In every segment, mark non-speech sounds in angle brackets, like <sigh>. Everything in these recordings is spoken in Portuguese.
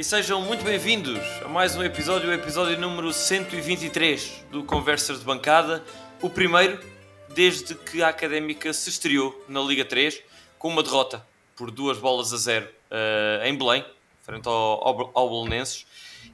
e sejam muito bem-vindos a mais um episódio, o episódio número 123 do Conversas de Bancada, o primeiro desde que a Académica se estreou na Liga 3 com uma derrota por duas bolas a zero uh, em Belém, frente ao, ao, ao Belenenses,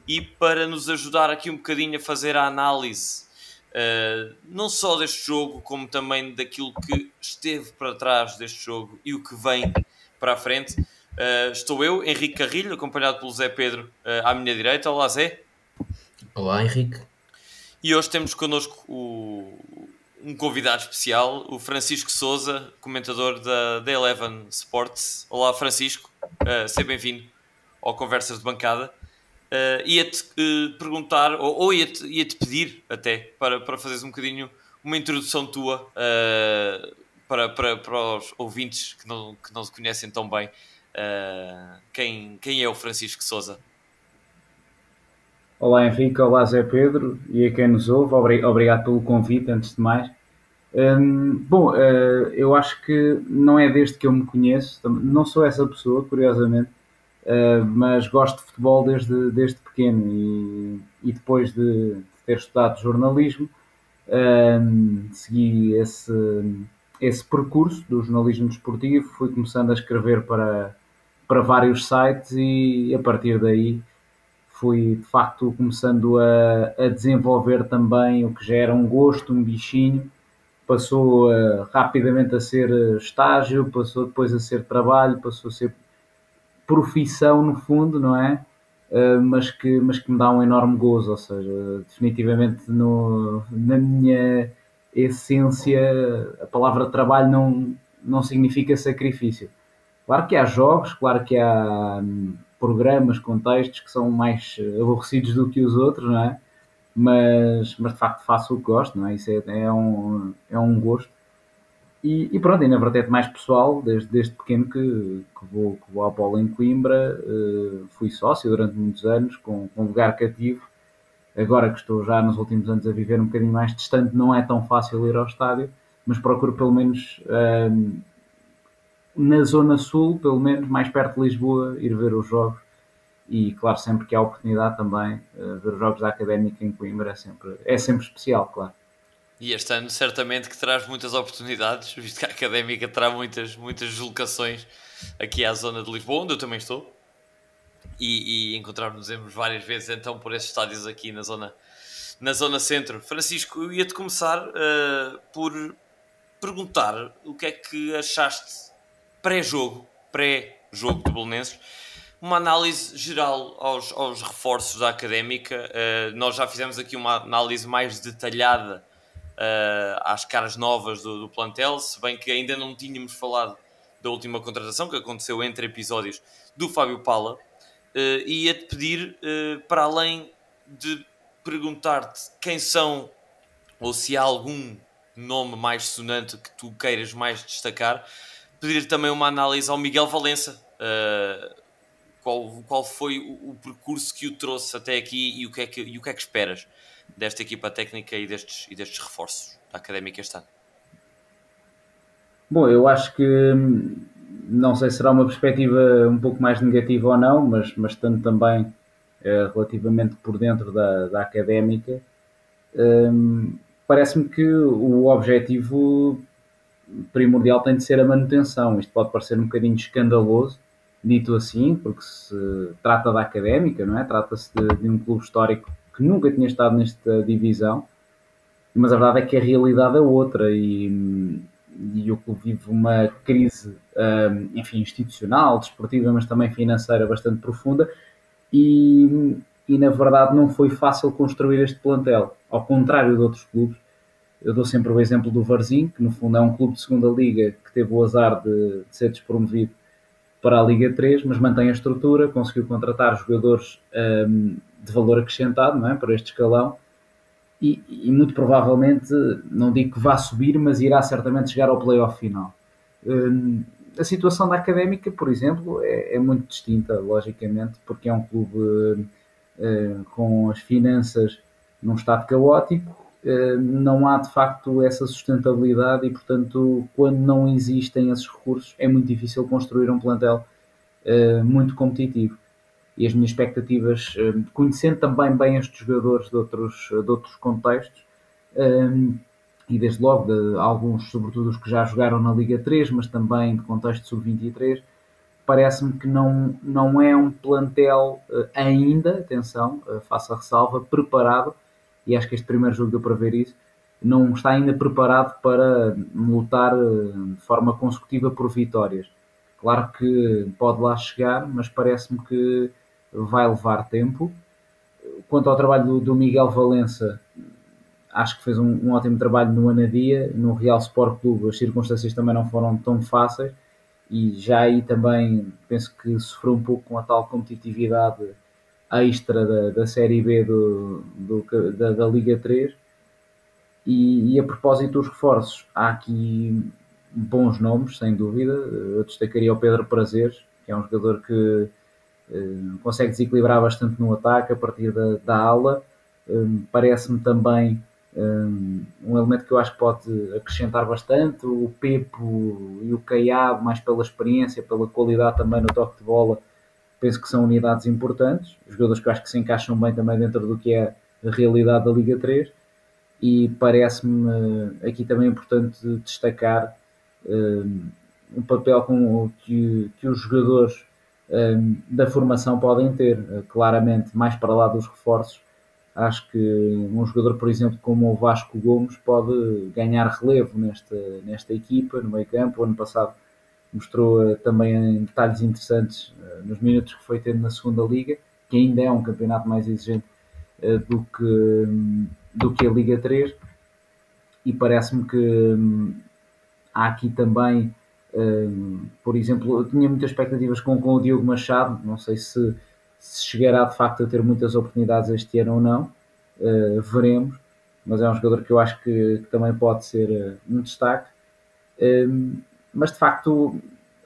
e para nos ajudar aqui um bocadinho a fazer a análise uh, não só deste jogo, como também daquilo que esteve para trás deste jogo e o que vem para a frente, Uh, estou eu, Henrique Carrilho, acompanhado pelo Zé Pedro uh, à minha direita. Olá, Zé. Olá, Henrique. E hoje temos connosco o, um convidado especial, o Francisco Souza, comentador da, da Eleven Sports. Olá, Francisco. Uh, seja bem-vindo ao Conversas de Bancada. Uh, ia-te perguntar, ou, ou ia-te, ia-te pedir até, para, para fazeres um bocadinho uma introdução tua para, para, para os ouvintes que não, que não se conhecem tão bem. Uh, quem, quem é o Francisco Souza? Olá Henrique, olá Zé Pedro. E a quem nos ouve, obrigado pelo convite antes de mais. Um, bom, uh, eu acho que não é desde que eu me conheço, não sou essa pessoa, curiosamente, uh, mas gosto de futebol desde, desde pequeno e, e depois de ter estudado jornalismo, um, segui esse, esse percurso do jornalismo desportivo, fui começando a escrever para, para vários sites e a partir daí fui de facto começando a, a desenvolver também o que já era um gosto, um bichinho, passou uh, rapidamente a ser estágio, passou depois a ser trabalho, passou a ser profissão no fundo, não é? Uh, mas, que, mas que me dá um enorme gozo, ou seja, definitivamente no, na minha essência a palavra trabalho não, não significa sacrifício Claro que há jogos, claro que há hum, programas, contextos que são mais eh, aborrecidos do que os outros, não é? Mas, mas de facto faço o que gosto, não é? Isso é, é, um, é um gosto. E, e pronto, e na verdade mais pessoal, desde, desde pequeno que, que, vou, que vou à bola em Coimbra, uh, fui sócio durante muitos anos, com, com lugar cativo. Agora que estou já nos últimos anos a viver um bocadinho mais distante, não é tão fácil ir ao estádio, mas procuro pelo menos. Uh, na zona sul, pelo menos mais perto de Lisboa, ir ver os jogos. E claro, sempre que há oportunidade também, uh, ver os jogos da Académica em Coimbra é sempre, é sempre especial, claro. E este ano certamente que traz muitas oportunidades, visto que a Académica terá muitas, muitas deslocações aqui à zona de Lisboa, onde eu também estou. E, e encontrar-nos várias vezes então por esses estádios aqui na zona, na zona centro. Francisco, eu ia-te começar uh, por perguntar o que é que achaste pré-jogo, pré-jogo de Belenenses, uma análise geral aos, aos reforços da Académica. Uh, nós já fizemos aqui uma análise mais detalhada uh, às caras novas do, do, plantel, se bem que ainda não tínhamos falado da última contratação que aconteceu entre episódios do Fábio Pala. Uh, e ia-te pedir, para além de perguntar-te quem são ou se há algum nome mais sonante que tu queiras mais destacar, pedir também uma análise ao Miguel Valença. Uh, qual, qual foi o, o, percurso que o trouxe até aqui e o que é que, e o que, é que esperas desta equipa técnica e destes, e destes reforços da Académica este ano? Bom, eu acho que hum, não sei se será uma perspectiva um pouco mais negativa ou não, mas, mas estando também uh, relativamente por dentro da, da Académica, um, parece-me que o objetivo primordial tem de ser a manutenção. Isto pode parecer um bocadinho escandaloso, dito assim, porque se trata da académica, não é? Trata-se de, de, um clube histórico que nunca tinha estado nesta divisão, mas a verdade é que a realidade é outra e, e o clube vive uma crise, hum, enfim, institucional, desportiva, mas também financeira bastante profunda e, e na verdade não foi fácil construir este plantel, ao contrário de outros clubes eu dou sempre o exemplo do Varzim, que no fundo é um clube de segunda liga que teve o azar de, de ser despromovido para a Liga 3, mas mantém a estrutura, conseguiu contratar jogadores um, de valor acrescentado não é? para este escalão e, e, muito provavelmente, não digo que vá subir, mas irá certamente chegar ao playoff final. Um, a situação da Académica, por exemplo, é, é, muito distinta, logicamente, porque é um clube uh, com as finanças num estado caótico, não há de facto essa sustentabilidade e, portanto, quando não existem esses recursos, é muito difícil construir um plantel uh, muito competitivo. e as minhas expectativas, um, conhecendo também bem estes jogadores de outros, de outros contextos, e desde logo de alguns, sobretudo os que já jogaram na Liga 3, mas também de contexto sub-23, parece-me que não, não é um plantel ainda, atenção, faça ressalva, preparado, e acho que este primeiro jogo deu para ver isso, não está ainda preparado para lutar uh, de forma consecutiva por vitórias. Claro que pode lá chegar, mas parece-me que vai levar tempo. Quanto ao trabalho do, do Miguel Valença, acho que fez um, um, ótimo trabalho no Anadia, no Real Sport Clube as circunstâncias também não foram tão fáceis e já aí também penso que sofreu um pouco com a tal competitividade extra da, da Série B do, do da, da, Liga 3 e, e, a propósito dos reforços há aqui bons nomes sem dúvida, eu destacaria o Pedro Prazeres que é um jogador que eh, consegue desequilibrar bastante no ataque a partir da, da ala eh, parece-me também um elemento que eu acho que pode acrescentar bastante. O Pepo e o Caiado, mais pela experiência, pela qualidade também no toque de bola, penso que são unidades importantes. Jogadores que eu acho que se encaixam bem também dentro do que é a realidade da Liga 3. E parece-me eh, aqui também importante destacar um papel com, que, que os jogadores da formação podem ter, eh, claramente, mais para lá dos reforços acho que um jogador, por exemplo, como o Vasco Gomes, pode ganhar relevo nesta, nesta equipa, no meio campo. O ano passado mostrou uh, também detalhes interessantes uh, nos minutos que foi tendo na segunda liga, que ainda é um campeonato mais exigente uh, do, que, um, do que a Liga 3. E parece-me que um, há aqui também, um, por exemplo, eu tinha muitas expectativas com, com o Diogo Machado, não sei se se chegará de facto a ter muitas oportunidades este ano ou não, uh, veremos. Mas é um jogador que eu acho que, que também pode ser uh, um destaque. Uh, mas de facto,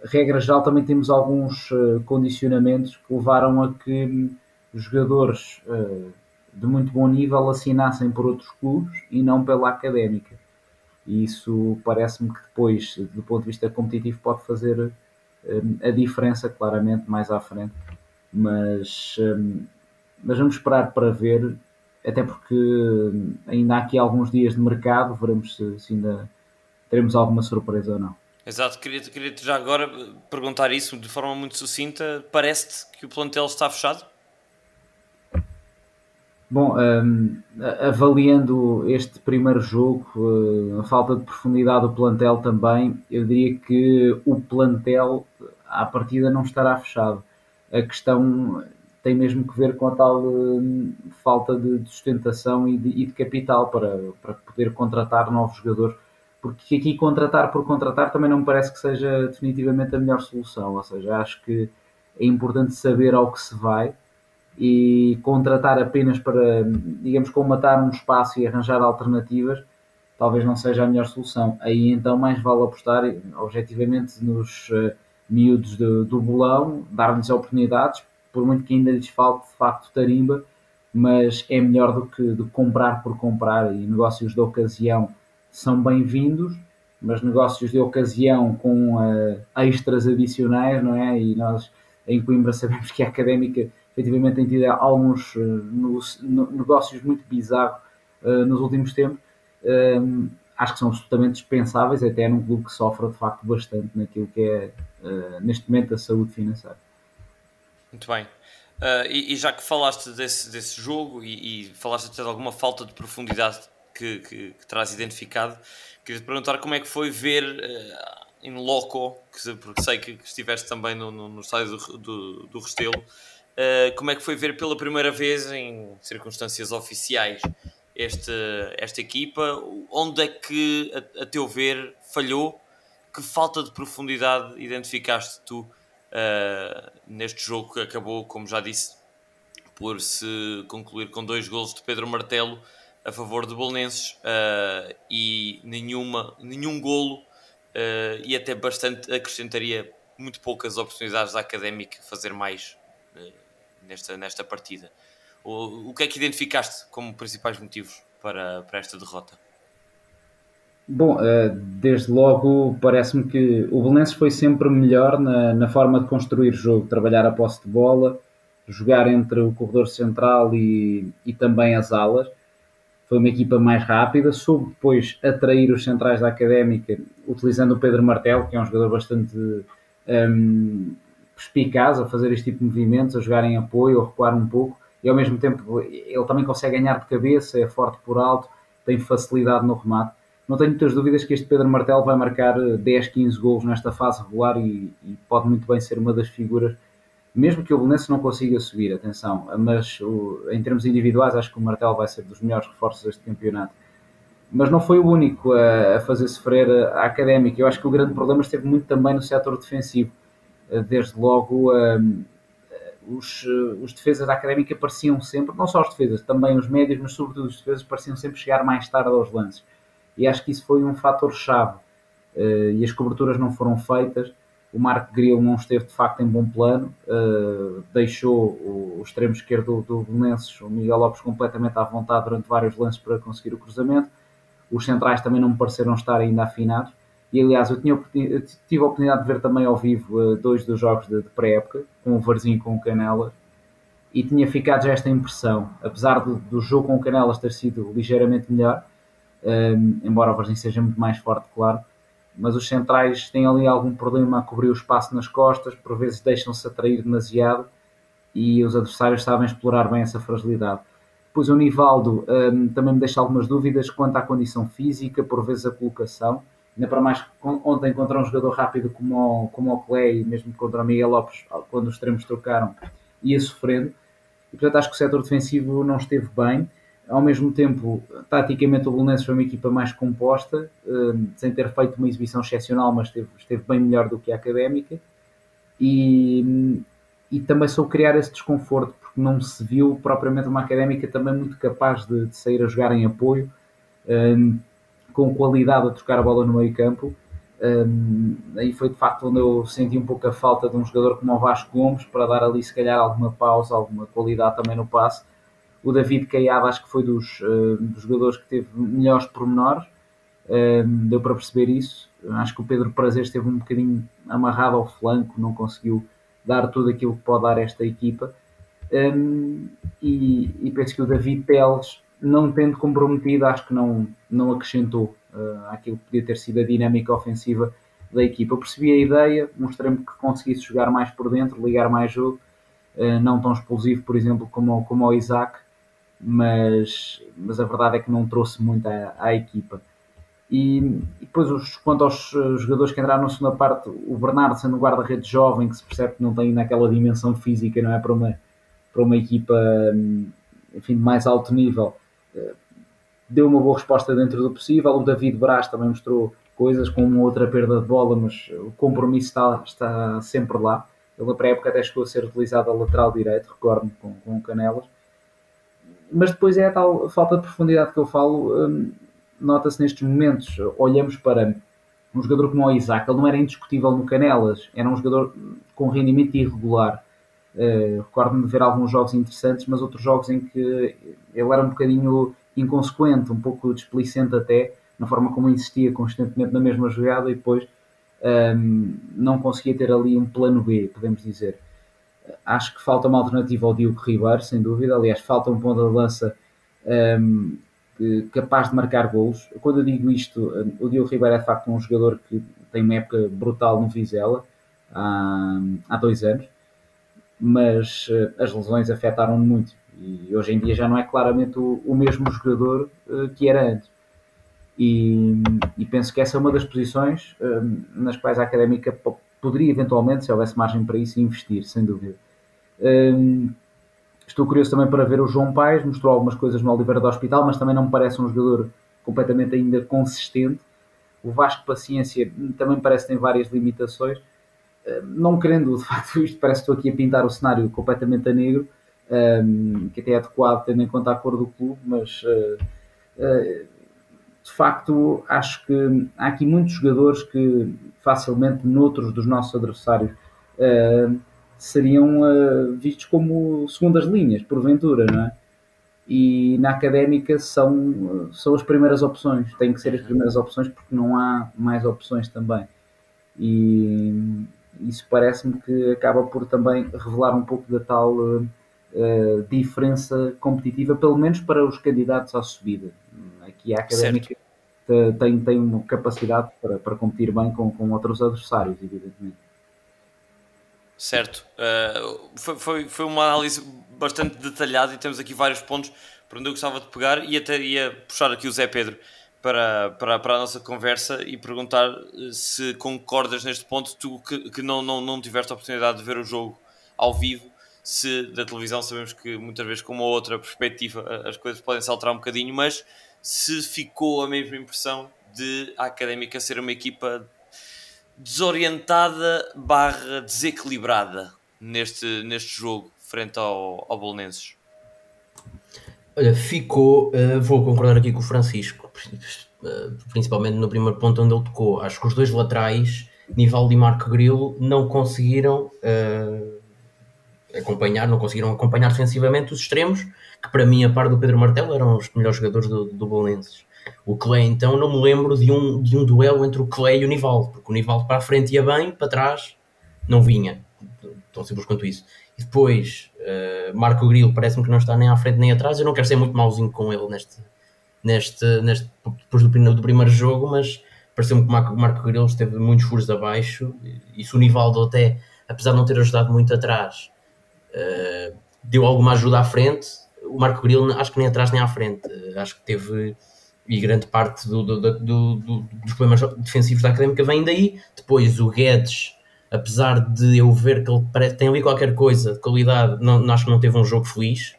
regra geral, também temos alguns eh, condicionamentos que levaram a que jogadores de muito bom nível assinassem por outros clubes e não pela académica. E isso parece-me que depois, do ponto de vista competitivo, pode fazer a diferença claramente mais à frente mas, hum, mas vamos esperar para ver, até porque hum, ainda há aqui alguns dias de mercado, veremos se, se ainda teremos alguma surpresa ou não. Exato, queria-te queria já agora perguntar isso de forma muito sucinta. Parece-te que o plantel está fechado? Bom, um, avaliando este primeiro jogo, uh, a falta de profundidade do plantel também, eu diria que o plantel à partida não estará fechado a questão tem mesmo que ver com a tal uh, falta de, sustentação e de, e de, capital para, para poder contratar novos jogadores. Porque aqui contratar por contratar também não me parece que seja definitivamente a melhor solução. Ou seja, acho que é importante saber ao que se vai e contratar apenas para, digamos, comatar um espaço e arranjar alternativas, talvez não seja a melhor solução. Aí então mais vale apostar objetivamente nos. Uh, miúdos do, do bolão, dar-lhes oportunidades, por muito que ainda lhes falte de facto tarimba, mas é melhor do que, comprar por comprar e negócios de ocasião são bem-vindos, mas negócios de ocasião com uh, extras adicionais, não é? E nós em Coimbra <laughs> sabemos que a académica efetivamente tem tido alguns uh, no, no, negócios muito bizarros uh, nos últimos tempos acho que são absolutamente dispensáveis, até num clube que sofre de facto bastante naquilo que é, neste momento, a saúde financeira. Muito bem. E, e, já que falaste desse, desse jogo e, e falaste de alguma falta de profundidade que, que, que terás identificado, queria te perguntar como é que foi ver uh, em loco, que, porque sei que estiveste também no, no, no estádio do, do, do Restelo, uh, como é que foi ver pela primeira vez em circunstâncias oficiais este, esta equipa? Onde é que, a, a, teu ver, falhou? Que falta de profundidade identificaste tu uh, neste jogo que acabou, como já disse, por se concluir com dois gols de Pedro Martelo a favor de Bolonenses uh, e nenhuma, nenhum golo uh, e até bastante acrescentaria muito poucas oportunidades da Académica fazer mais nesta, nesta partida. O, o que é que identificaste como principais motivos para, para esta derrota? Bom, desde logo parece-me que o Belenenses foi sempre melhor na, na, forma de construir jogo, trabalhar a posse de bola, jogar entre o corredor central e, e também as alas. Foi uma equipa mais rápida, soube depois atrair os centrais da académica, utilizando o Pedro Martel, que é um jogador bastante um, perspicaz a fazer este tipo de movimentos, a jogar em apoio, a recuar um pouco, e ao mesmo tempo ele também consegue ganhar de cabeça, é forte por alto, tem facilidade no remate. Não tenho muitas dúvidas que este Pedro Martel vai marcar 10, 15 gols nesta fase regular e, e pode muito bem ser uma das figuras mesmo que o Belenenses não consiga subir, atenção, mas o, em termos individuais acho que o Martel vai ser dos melhores reforços deste campeonato. Mas não foi o único a, a fazer sofrer a, a, Académica. Eu acho que o grande problema esteve muito também no setor defensivo. Eh, desde logo, um, os, os defesas da Académica pareciam sempre, não só os defesas, também os médios, mas sobretudo os defesas, pareciam sempre chegar mais tarde aos lances. E acho que isso foi um fator-chave. Uh, e as coberturas não foram feitas o Marco Grilo não esteve de facto em bom plano, uh, deixou o, o, extremo esquerdo do, Belenenses, o Miguel Lopes, completamente à vontade durante vários lances para conseguir o cruzamento. Os centrais também não me pareceram estar ainda afinados. E aliás, eu, tinha, eu tive a oportunidade de ver também ao vivo uh, dois dos jogos de, de pré-época, com o Varzinho e com o Canelas, e tinha ficado já esta impressão, apesar do, do jogo com o Canelas ter sido ligeiramente melhor, um, embora o Varzinho seja muito mais forte, claro mas os centrais têm ali algum problema a cobrir o espaço nas costas, por vezes deixam-se atrair demasiado e os adversários sabem explorar bem essa fragilidade. Depois o Nivaldo um, também me deixa algumas dúvidas quanto à condição física, por vezes a colocação. Ainda para mais ontem contra um jogador rápido como o, como o Clay, mesmo contra o Miguel Lopes, quando os extremos trocaram, ia sofrendo. E portanto acho que o setor defensivo não esteve bem ao mesmo tempo, taticamente o Belenenses foi uma equipa mais composta, hum, sem ter feito uma exibição excepcional, mas esteve, esteve bem melhor do que a Académica. E, e também soube criar esse desconforto, porque não se viu propriamente uma Académica também muito capaz de, de sair a jogar em apoio, um, com qualidade a trocar a bola no meio campo. Um, aí foi de facto onde eu senti um pouco a falta de um jogador como o Vasco Gomes para dar ali se calhar alguma pausa, alguma qualidade também no passe o David Caiado acho que foi dos, uh, dos jogadores que teve melhores pormenores, uh, deu para perceber isso. Acho que o Pedro Prazer esteve um bocadinho amarrado ao flanco, não conseguiu dar tudo aquilo que pode dar esta equipa. Um, e, e, penso que o David Teles, não tendo comprometido, acho que não, não acrescentou uh, aquilo que podia ter sido a dinâmica ofensiva da equipa. Eu percebi a ideia, mostrei-me que conseguisse jogar mais por dentro, ligar mais jogo, uh, não tão explosivo, por exemplo, como, como o Isaac, mas, mas a verdade é que não trouxe muito à, à equipa. E, e, depois, os, quanto aos eh, jogadores que entraram na segunda parte, o Bernardo sendo um guarda-redes jovem, que se percebe que não tem naquela dimensão física, não é? Para uma, para uma equipa hum, enfim, de mais alto nível, eh, deu uma boa resposta dentro do possível. O David Braz também mostrou coisas com uma outra perda de bola, mas o compromisso está, está sempre lá. Ele, na pré-época, até chegou a ser utilizado a lateral direito, recordo-me, com, com Canelas mas depois é a tal falta de profundidade que eu falo, hum, nota-se nestes momentos. Olhamos para um jogador como o Isaac, ele não era indiscutível no Canelas, era um jogador com rendimento irregular. Uh, Recordo-me de ver alguns jogos interessantes, mas outros jogos em que ele era um bocadinho inconsequente, um pouco displicente até, na forma como insistia constantemente na mesma jogada e depois um, não conseguia ter ali um plano B, podemos dizer acho que falta uma alternativa ao Diogo Ribeiro, sem dúvida. Aliás, falta um ponto de lança um, capaz de marcar golos. Quando eu digo isto, o Diogo Ribeiro é de facto um jogador que tem uma época brutal no Vizela há, há dois anos, mas uh, as lesões afetaram muito e hoje em dia já não é claramente o, o mesmo jogador uh, que era antes. E, e, penso que essa é uma das posições um, nas quais a académica poderia eventualmente, se houvesse margem para isso, investir, sem dúvida. Um, estou curioso também para ver o João Paes, mostrou algumas coisas no Oliveira do Hospital, mas também não me parece um jogador completamente ainda consistente. O Vasco Paciência também parece que tem várias limitações. Não querendo, de facto, <laughs> isto parece que estou aqui a pintar o cenário completamente a negro, um, que até é adequado tendo em conta a cor do clube, mas uh, uh, de facto, acho que há aqui muitos jogadores que facilmente, noutros dos nossos adversários, uh, seriam uh, vistos como segundas linhas, porventura, não é? E na académica são, são as primeiras opções, têm que ser as primeiras opções porque não há mais opções também. E, isso parece-me que acaba por também revelar um pouco da tal uh, diferença competitiva, pelo menos para os candidatos à subida. A Académica tem, tem uma capacidade para, para competir bem com, com outros adversários, evidentemente. Certo. Uh, foi, foi, foi uma análise bastante detalhada e temos aqui vários pontos por onde eu gostava de pegar e até ia puxar aqui o Zé Pedro para, para, para a nossa conversa e perguntar eh, se concordas neste ponto, tu que, que não, não, não tiveste a oportunidade de ver o jogo ao vivo, se da televisão sabemos que muitas vezes com uma outra perspectiva as coisas podem se alterar um bocadinho, mas se ficou a mesma impressão de a Académica ser uma equipa desorientada barra desequilibrada neste, neste jogo frente ao, ao Bolonenses? Olha, ficou, uh, vou concordar aqui com o Francisco, principalmente no primeiro ponto onde ele tocou. Acho que os dois laterais, Nivaldo e Marco Grilo, não conseguiram uh, acompanhar, não conseguiram acompanhar defensivamente os extremos, que para mim, a par do Pedro Martelo, eram os melhores jogadores do, do Bolonenses. O Clay, então, não me lembro de um, de um duelo entre o Clay e o Nivaldo, porque o Nivaldo para a frente ia bem, para trás não vinha. Tão simples quanto isso. E depois, uh, Marco Grilo parece-me que não está nem à frente nem atrás. Eu não quero ser muito mauzinho com ele neste, neste, neste depois do, do primeiro jogo, mas pareceu-me que o Marco, Marco Grilo esteve muitos furos abaixo. E se o Nivaldo, até, apesar de não ter ajudado muito atrás, uh, deu alguma ajuda à frente, o Marco Grilo acho que nem atrás nem à frente. Uh, acho que teve e grande parte do, do, do, dos problemas defensivos da Académica vem daí. Depois o Guedes, apesar de eu ver que ele parece, tem ali qualquer coisa de qualidade, não, acho que não teve um jogo feliz.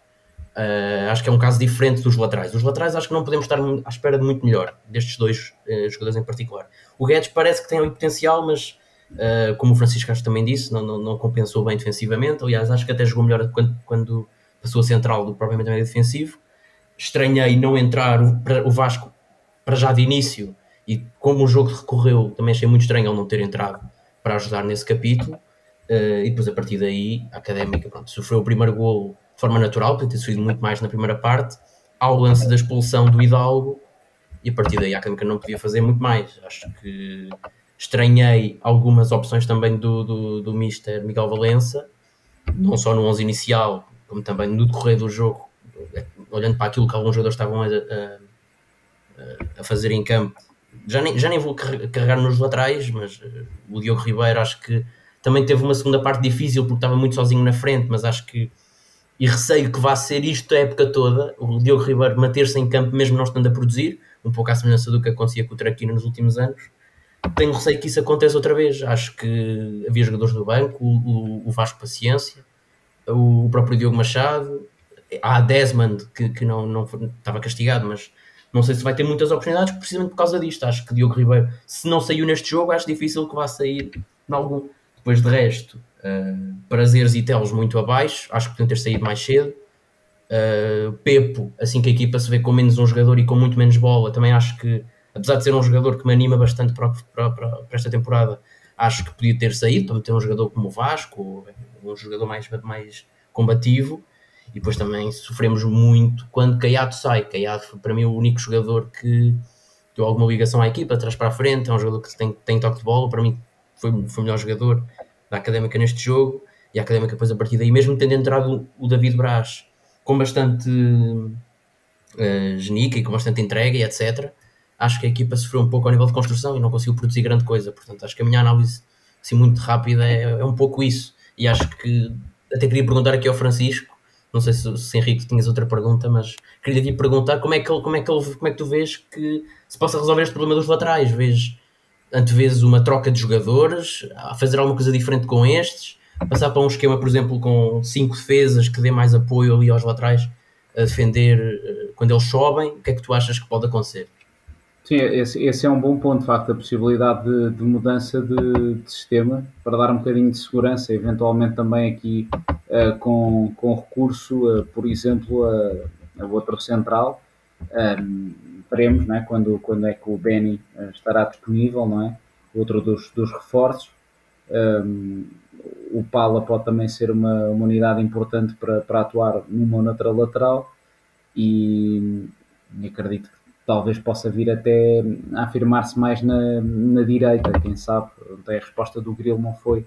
Uh, acho que é um caso diferente dos laterais. Os laterais acho que não podemos estar à espera de muito melhor, destes dois uh, jogadores em particular. O Guedes parece que tem ali potencial, mas uh, como o Francisco acho também disse, não, não, não, compensou bem defensivamente. Aliás, acho que até jogou melhor quando, quando passou a central do propriamente meio defensivo estranhei não entrar o, o Vasco para já de início e como o jogo recorreu, também achei muito estranho ele não ter entrado para ajudar nesse capítulo. Uh, e depois a partir daí, a Académica pronto, sofreu o primeiro golo de forma natural, podia ter sofrido muito mais na primeira parte, ao lance da expulsão do Hidalgo, e a partir daí a Académica não podia fazer muito mais. Acho que estranhei algumas opções também do, do, do Mister Miguel Valença, não só no 11 inicial, como também no decorrer do jogo, olhando para aquilo que alguns jogadores estavam a, a, a fazer em campo, já nem, já nem vou carregar nos laterais, mas uh, o Diogo Ribeiro acho que também teve uma segunda parte difícil porque estava muito sozinho na frente, mas acho que e receio que vá ser isto a época toda, o Diogo Ribeiro manter-se em campo mesmo não estando a produzir, um pouco à semelhança do que acontecia com o Traquino nos últimos anos. Tenho receio que isso aconteça outra vez. Acho que havia jogadores do banco, o, o Vasco Paciência, o próprio Diogo Machado, há Desmond que, que não, não estava castigado, mas não sei se vai ter muitas oportunidades precisamente por causa disto. Acho que Diogo Ribeiro, se não saiu neste jogo, acho difícil que vá sair em algum. Depois de resto, uh, prazeres e telos muito abaixo, acho que podiam ter saído mais cedo. Uh, Pepo, assim que a equipa se vê com menos um jogador e com muito menos bola, também acho que, apesar de ser um jogador que me anima bastante para, para, para, para esta temporada, acho que podia ter saído para meter um jogador como o Vasco, um jogador mais, mais combativo. E depois também sofremos muito quando Caiado sai. Caiado foi para mim o único jogador que deu alguma ligação à equipa, atrás para a frente. É um jogador que tem, tem toque de bola. Para mim foi, foi o melhor jogador da Académica neste jogo. E a Académica depois a partir daí, mesmo tendo entrado o David Braz com bastante uh, genica e com bastante entrega e etc., acho que a equipa sofreu um pouco ao nível de construção e não conseguiu produzir grande coisa. Portanto, acho que a minha análise assim, muito rápida é, é um pouco isso. E acho que até queria perguntar aqui ao Francisco não sei se, se Henrique tinhas outra pergunta, mas queria te perguntar como é que ele, como é que ele, como é que tu vês que se possa resolver este problema dos laterais? Vês vezes uma troca de jogadores, a fazer alguma coisa diferente com estes, passar para um esquema, por exemplo, com cinco defesas que dê mais apoio ali aos laterais a defender eh, quando eles sobem, o que é que tu achas que pode acontecer? Sim, esse, esse, é um bom ponto, de facto, a possibilidade de, de mudança de, de, sistema para dar um bocadinho de segurança, eventualmente também aqui uh, com, com recurso, uh, por exemplo, a, a outro central. Um, veremos não é? quando, quando é que o Benny uh, estará disponível, não é? Outro dos, dos reforços. Um, o Pala pode também ser uma, uma unidade importante para, para atuar numa ou noutra lateral e, e acredito que talvez possa vir até a afirmar-se mais na, na direita, quem sabe. a resposta do Grilo não foi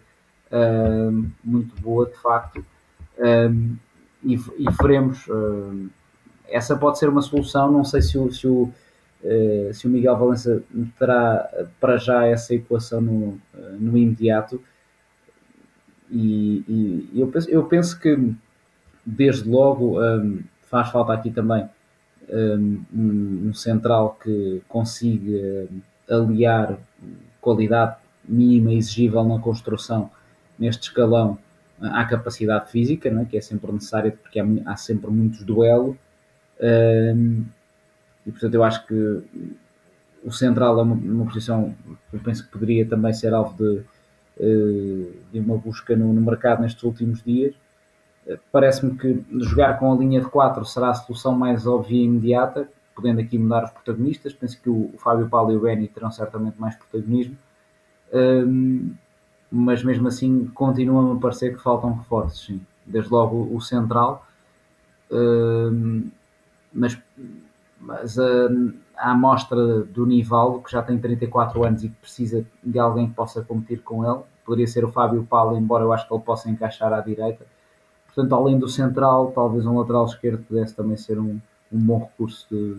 uh, muito boa, de facto, uh, e, e veremos. essa pode ser uma solução, não sei se o, se o, se o Miguel Valença terá para já essa equação no, no imediato, e, e eu, penso, eu penso que desde logo um, faz falta aqui também um, um central que consiga aliar qualidade mínima exigível na construção neste escalão à capacidade física, não é? que é sempre necessária porque há, há sempre muitos duelos um, e portanto eu acho que o central é uma, uma posição que eu penso que poderia também ser alvo de, eh, de uma busca no, no mercado nestes últimos dias Parece-me que jogar com a linha de 4 será a solução mais óbvia e imediata, podendo aqui mudar os protagonistas. Penso que o, Fábio Paulo e o Benny terão certamente mais protagonismo, um, mas mesmo assim continuam a parecer que faltam reforços. Sim. Desde logo o central, um, mas, mas a, a amostra do Nivaldo, que já tem 34 anos e que precisa de alguém que possa competir com ele, poderia ser o Fábio Paulo, embora eu acho que ele possa encaixar à direita Portanto, além do central, talvez um lateral esquerdo pudesse também ser um, um bom recurso de,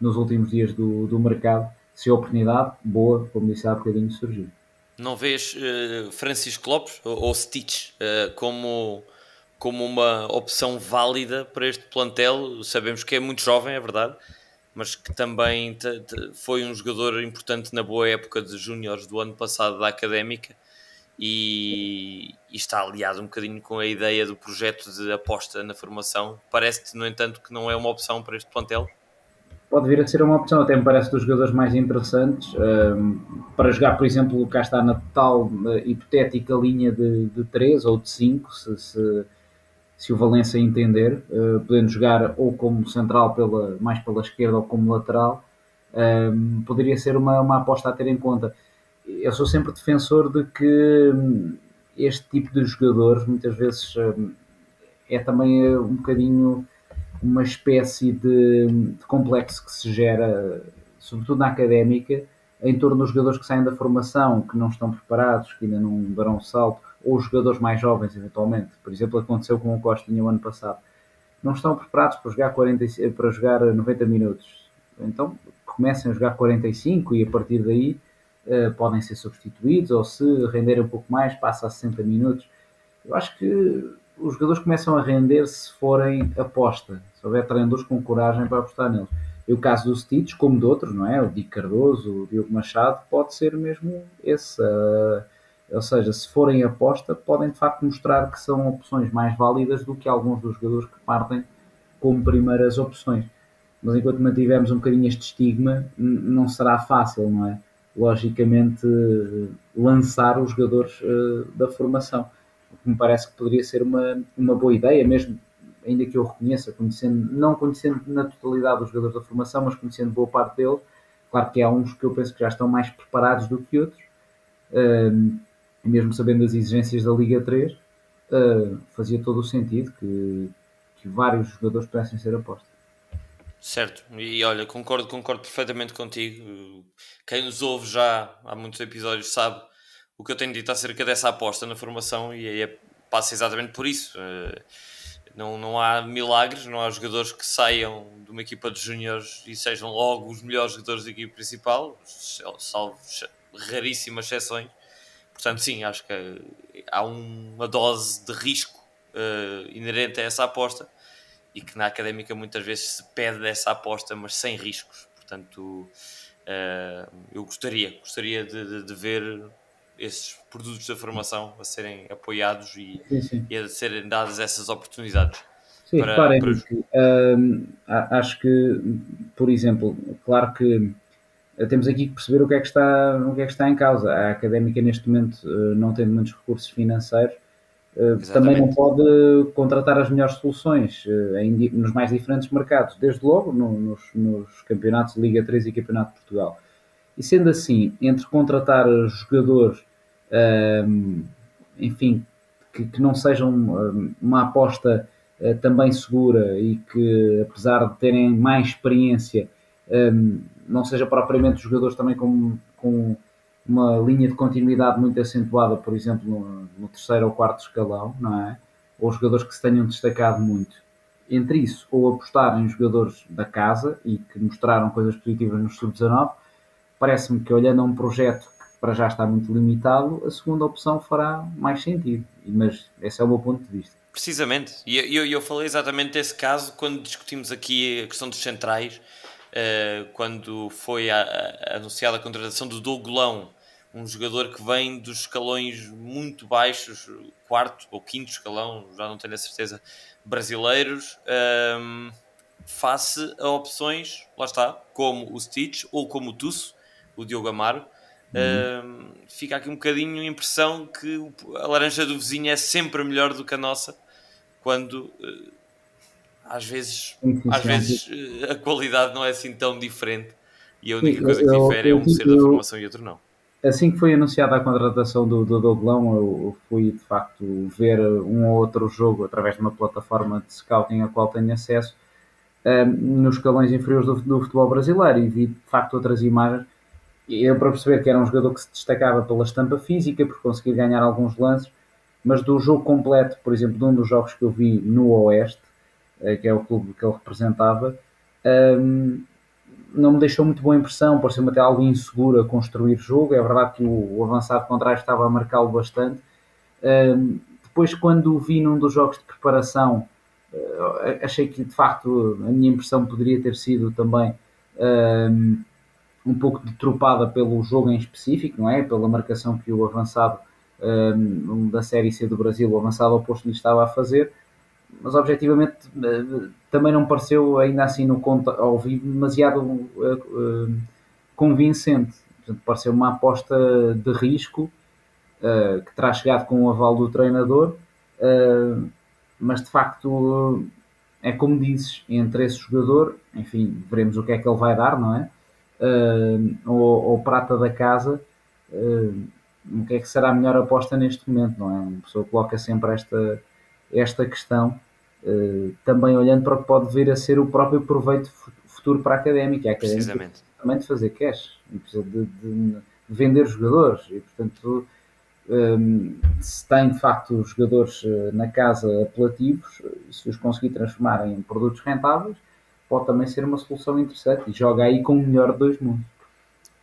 nos últimos dias do, do mercado. Se a oportunidade, boa, como disse há bocadinho, surgir. Não vês uh, Francisco Lopes ou, ou Stitch uh, como, como uma opção válida para este plantel? Sabemos que é muito jovem, é verdade, mas que também foi um jogador importante na boa época de júniores do ano passado da Académica e, e, está aliado um bocadinho com a ideia do projeto de aposta na formação. Parece-te, no entanto, que não é uma opção para este plantel? Pode vir a ser uma opção, até me parece dos jogadores mais interessantes um, para jogar, por exemplo, cá está na tal uh, hipotética linha de, de 3 ou de 5, se, se, se, o Valência entender, uh, podendo jogar ou como central pela, mais pela esquerda ou como lateral, um, poderia ser uma, uma aposta a ter em conta eu sou sempre defensor de que hum, este tipo de jogadores muitas vezes hum, é também eh, um bocadinho uma espécie de, de, complexo que se gera, sobretudo na académica, em torno dos jogadores que saem da formação, que não estão preparados, que ainda não darão salto, ou os jogadores mais jovens, eventualmente. Por exemplo, aconteceu com o Costinha o ano passado. Não estão preparados para jogar, 40, para jogar 90 minutos. Então, comecem a jogar 45 e a partir daí uh, podem ser substituídos, ou se renderem um pouco mais, passa a 60 minutos. Eu acho que os jogadores começam a render se forem aposta, se houver treinadores com coragem para apostar neles. E o caso do Stitch, como de outros, não é? O Di Cardoso, o Diogo Machado, pode ser mesmo esse. Uh, ou seja, se forem aposta, podem de facto mostrar que são opções mais válidas do que alguns dos jogadores que partem como primeiras opções. Mas enquanto mantivermos um bocadinho este estigma, não será fácil, não é? Logicamente, lançar os jogadores uh, da formação. O que me parece que poderia ser uma, uma boa ideia, mesmo ainda que eu reconheça, conhecendo, não conhecendo na totalidade os jogadores da formação, mas conhecendo boa parte deles. Claro que há uns que eu penso que já estão mais preparados do que outros, uh, mesmo sabendo as exigências da Liga 3, uh, eh, fazia todo o sentido que, que vários jogadores pudessem ser apostos. Certo, e olha, concordo, concordo perfeitamente contigo. Quem nos ouve já há muitos episódios sabe o que eu tenho dito acerca dessa aposta na formação e aí é, passa exatamente por isso. Eh, não, não há milagres, não há jogadores que saiam de uma equipa de júniores e sejam logo os melhores jogadores da equipa principal, salvo raríssimas exceções. Portanto, sim, acho que há uma dose de risco uh, inerente a essa aposta e que na académica muitas vezes se pede essa aposta, mas sem riscos. Portanto, uh, eu gostaria, gostaria de, de, de, ver esses produtos da formação a serem apoiados e, sim, sim. e a serem dadas essas oportunidades. Sim, para, reparem para... que uh, acho que, por exemplo, claro que temos aqui que perceber o que é que está, o que é que está em causa. A académica neste momento uh, não tem muitos recursos financeiros eh, também não pode contratar as melhores soluções em, nos mais diferentes mercados, desde logo no, nos, nos, campeonatos de Liga 3 e Campeonato de Portugal. E sendo assim, entre contratar jogadores, uh, enfim, que, que, não sejam uma aposta uh, também segura e que, apesar de terem mais experiência, não seja propriamente jogadores também com, com uma linha de continuidade muito acentuada, por exemplo, no, no terceiro ou quarto escalão, não é? Ou jogadores que se tenham destacado muito. Entre isso, ou apostar em jogadores da casa e que mostraram coisas positivas no sub-19, parece-me que olhando a um projeto que para já está muito limitado, a segunda opção fará mais sentido. Mas esse é o meu ponto de vista. Precisamente, e eu, eu, falei exatamente desse caso quando discutimos aqui a questão dos centrais, uh, quando foi a, a, anunciada a contratação do Dougolão, um jogador que vem dos escalões muito baixos, quarto ou quinto escalão, já não tenho a certeza, brasileiros, um, ehm, face a opções, lá está, como o Stitch ou como o Tusso, o Diogo Amaro, uhum. uh, fica aqui um bocadinho a impressão que a laranja do vizinho é sempre melhor do que a nossa, quando uh, às vezes, às vezes uh, a qualidade não é assim tão diferente e a única coisa que difere é um ser da formação e outro não. Assim que foi anunciada a contratação do, do Douglão, eu fui de facto ver um ou outro jogo através de uma plataforma de scouting a qual tenho acesso nos escalões inferiores do, do futebol brasileiro e vi de facto outras imagens eu para perceber que era um jogador que se destacava pela estampa física, por conseguir ganhar alguns lances, mas do jogo completo, por exemplo, de um dos jogos que eu vi no Oeste, eh, que é o clube que ele representava, um, não me deixou muito boa impressão, pareceu-me até algo inseguro a construir jogo. É verdade que o, o avançado contrário estava a marcá-lo bastante. Um, depois, quando o vi num dos jogos de preparação, uh, achei que de facto a minha impressão poderia ter sido também. Um, um pouco deturpada pelo jogo em específico, não é? Pela marcação que o avançado um, da Série C do Brasil, o avançado oposto lhe estava a fazer, mas objetivamente uh, também não pareceu ainda assim no conto ao vivo demasiado uh, uh, convincente. Portanto, pareceu uma aposta de risco que terá chegado com o aval do treinador, mas de facto é como dizes, entre esse jogador, enfim, veremos o que é que ele vai dar, não é? uh, ou, ou, prata da casa, uh, o que é que será a melhor aposta neste momento, não é? Uma pessoa coloca sempre esta, esta questão, uh, também olhando para o que pode vir a ser o próprio proveito futuro para a académica. A académica também de fazer cash, de, de, de vender jogadores e, portanto, um, se tem de facto jogadores na casa apelativos, se os conseguir transformar em produtos rentáveis, pode também ser uma solução interessante e joga aí com o melhor de dois mundos.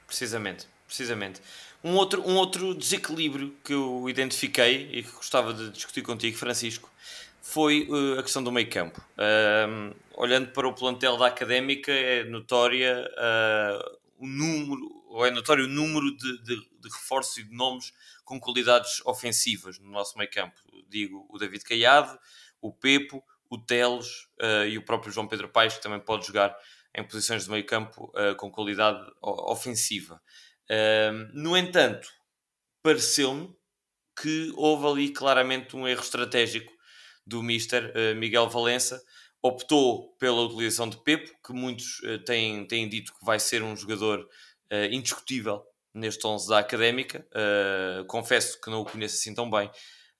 Precisamente, precisamente. Um outro, um outro desequilíbrio que eu identifiquei e que gostava de discutir contigo, Francisco, foi uh, a questão do meio campo. Uh, olhando para o plantel da Académica, é notória uh, o número, ou é notório o número de, de, de reforços e de nomes com qualidades ofensivas no nosso meio campo. Digo o David Caiado, o Pepo, o Teles uh, e o próprio João Pedro Paes, que também pode jogar em posições de meio campo uh, com qualidade ofensiva. Uh, no entanto, pareceu-me que houve ali claramente um erro estratégico do Mister Miguel Valença. Optou pela utilização de Pepo, que muitos têm, têm dito que vai ser um jogador indiscutível neste 11 da Académica. confesso que não o conheço assim tão bem,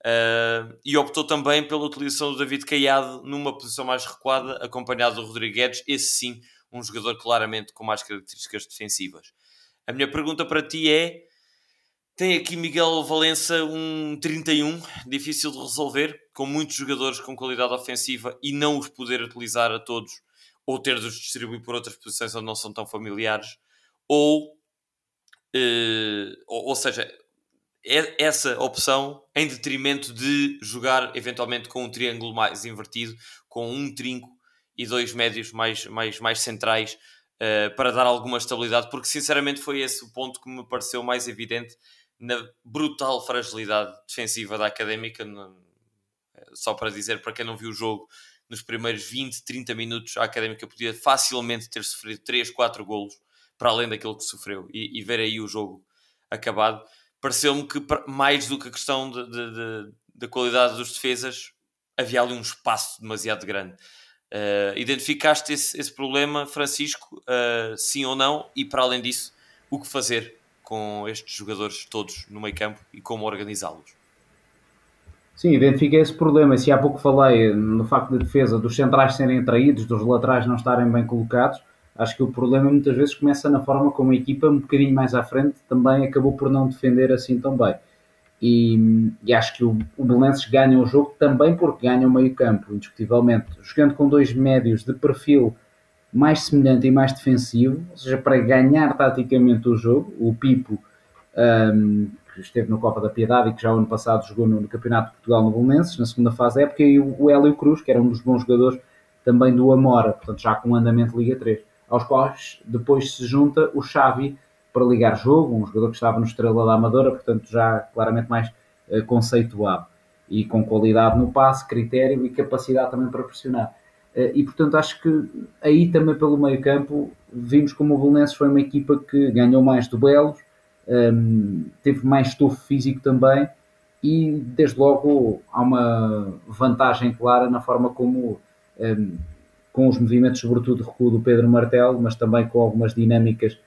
Uh, e optou também pela utilização do David Caiado numa posição mais recuada, acompanhado do Rodrigues, esse sim, um jogador claramente com mais características defensivas. A minha pergunta para ti é: tem aqui Miguel Valença um 31, difícil de resolver, com muitos jogadores com qualidade ofensiva e não os poder utilizar a todos, ou ter de os distribuir por outras posições onde não são tão familiares, ou, uh, ou, ou seja, é essa opção em detrimento de jogar eventualmente com um triângulo mais invertido, com um trinco e dois médios mais, mais, mais centrais uh, para dar alguma estabilidade, porque sinceramente foi esse o ponto que me pareceu mais evidente na brutal fragilidade defensiva da Académica. No, só para dizer, para quem não viu o jogo, nos primeiros 20, 30 minutos a Académica podia facilmente ter sofrido 3, 4 golos para além daquilo que sofreu e, e ver aí o jogo acabado pareceu-me que mais do que a questão da de, de, de, qualidade dos defesas, havia ali um espaço demasiado grande. Uh, identificaste esse, esse, problema, Francisco, uh, sim ou não? E para além disso, o que fazer com estes jogadores todos no meio campo e como organizá-los? Sim, identifiquei esse problema. Se há pouco falei no facto de defesa dos centrais serem traídos, dos laterais não estarem bem colocados, Acho que o problema muitas vezes começa na forma como a equipa, um bocadinho mais à frente, também acabou por não defender assim tão bem. E, e acho que o, o Belenenses ganha o jogo também porque ganha o meio campo, indiscutivelmente. Jogando com dois médios de perfil mais semelhante e mais defensivo, ou seja, para ganhar taticamente o jogo, o Pipo, um, que esteve no Copa da Piedade e que já o ano passado jogou no, no Campeonato de Portugal no Belenenses, na segunda fase da época, e o, o Hélio Cruz, que era um dos bons jogadores também do Amora, portanto já com andamento Liga 3, aos quais depois se junta o Xavi para ligar jogo, um jogador que estava no Estrela da Amadora, portanto já claramente mais uh, conceituado e com qualidade no passe, critério e capacidade também para pressionar. Uh, e portanto acho que aí também pelo meio campo vimos como o Belenenses foi uma equipa que ganhou mais duelos, ehm, teve mais estofo físico também e desde logo há uma vantagem clara na forma como ehm, com os movimentos sobretudo recuo do Pedro Martelo, mas também com algumas dinâmicas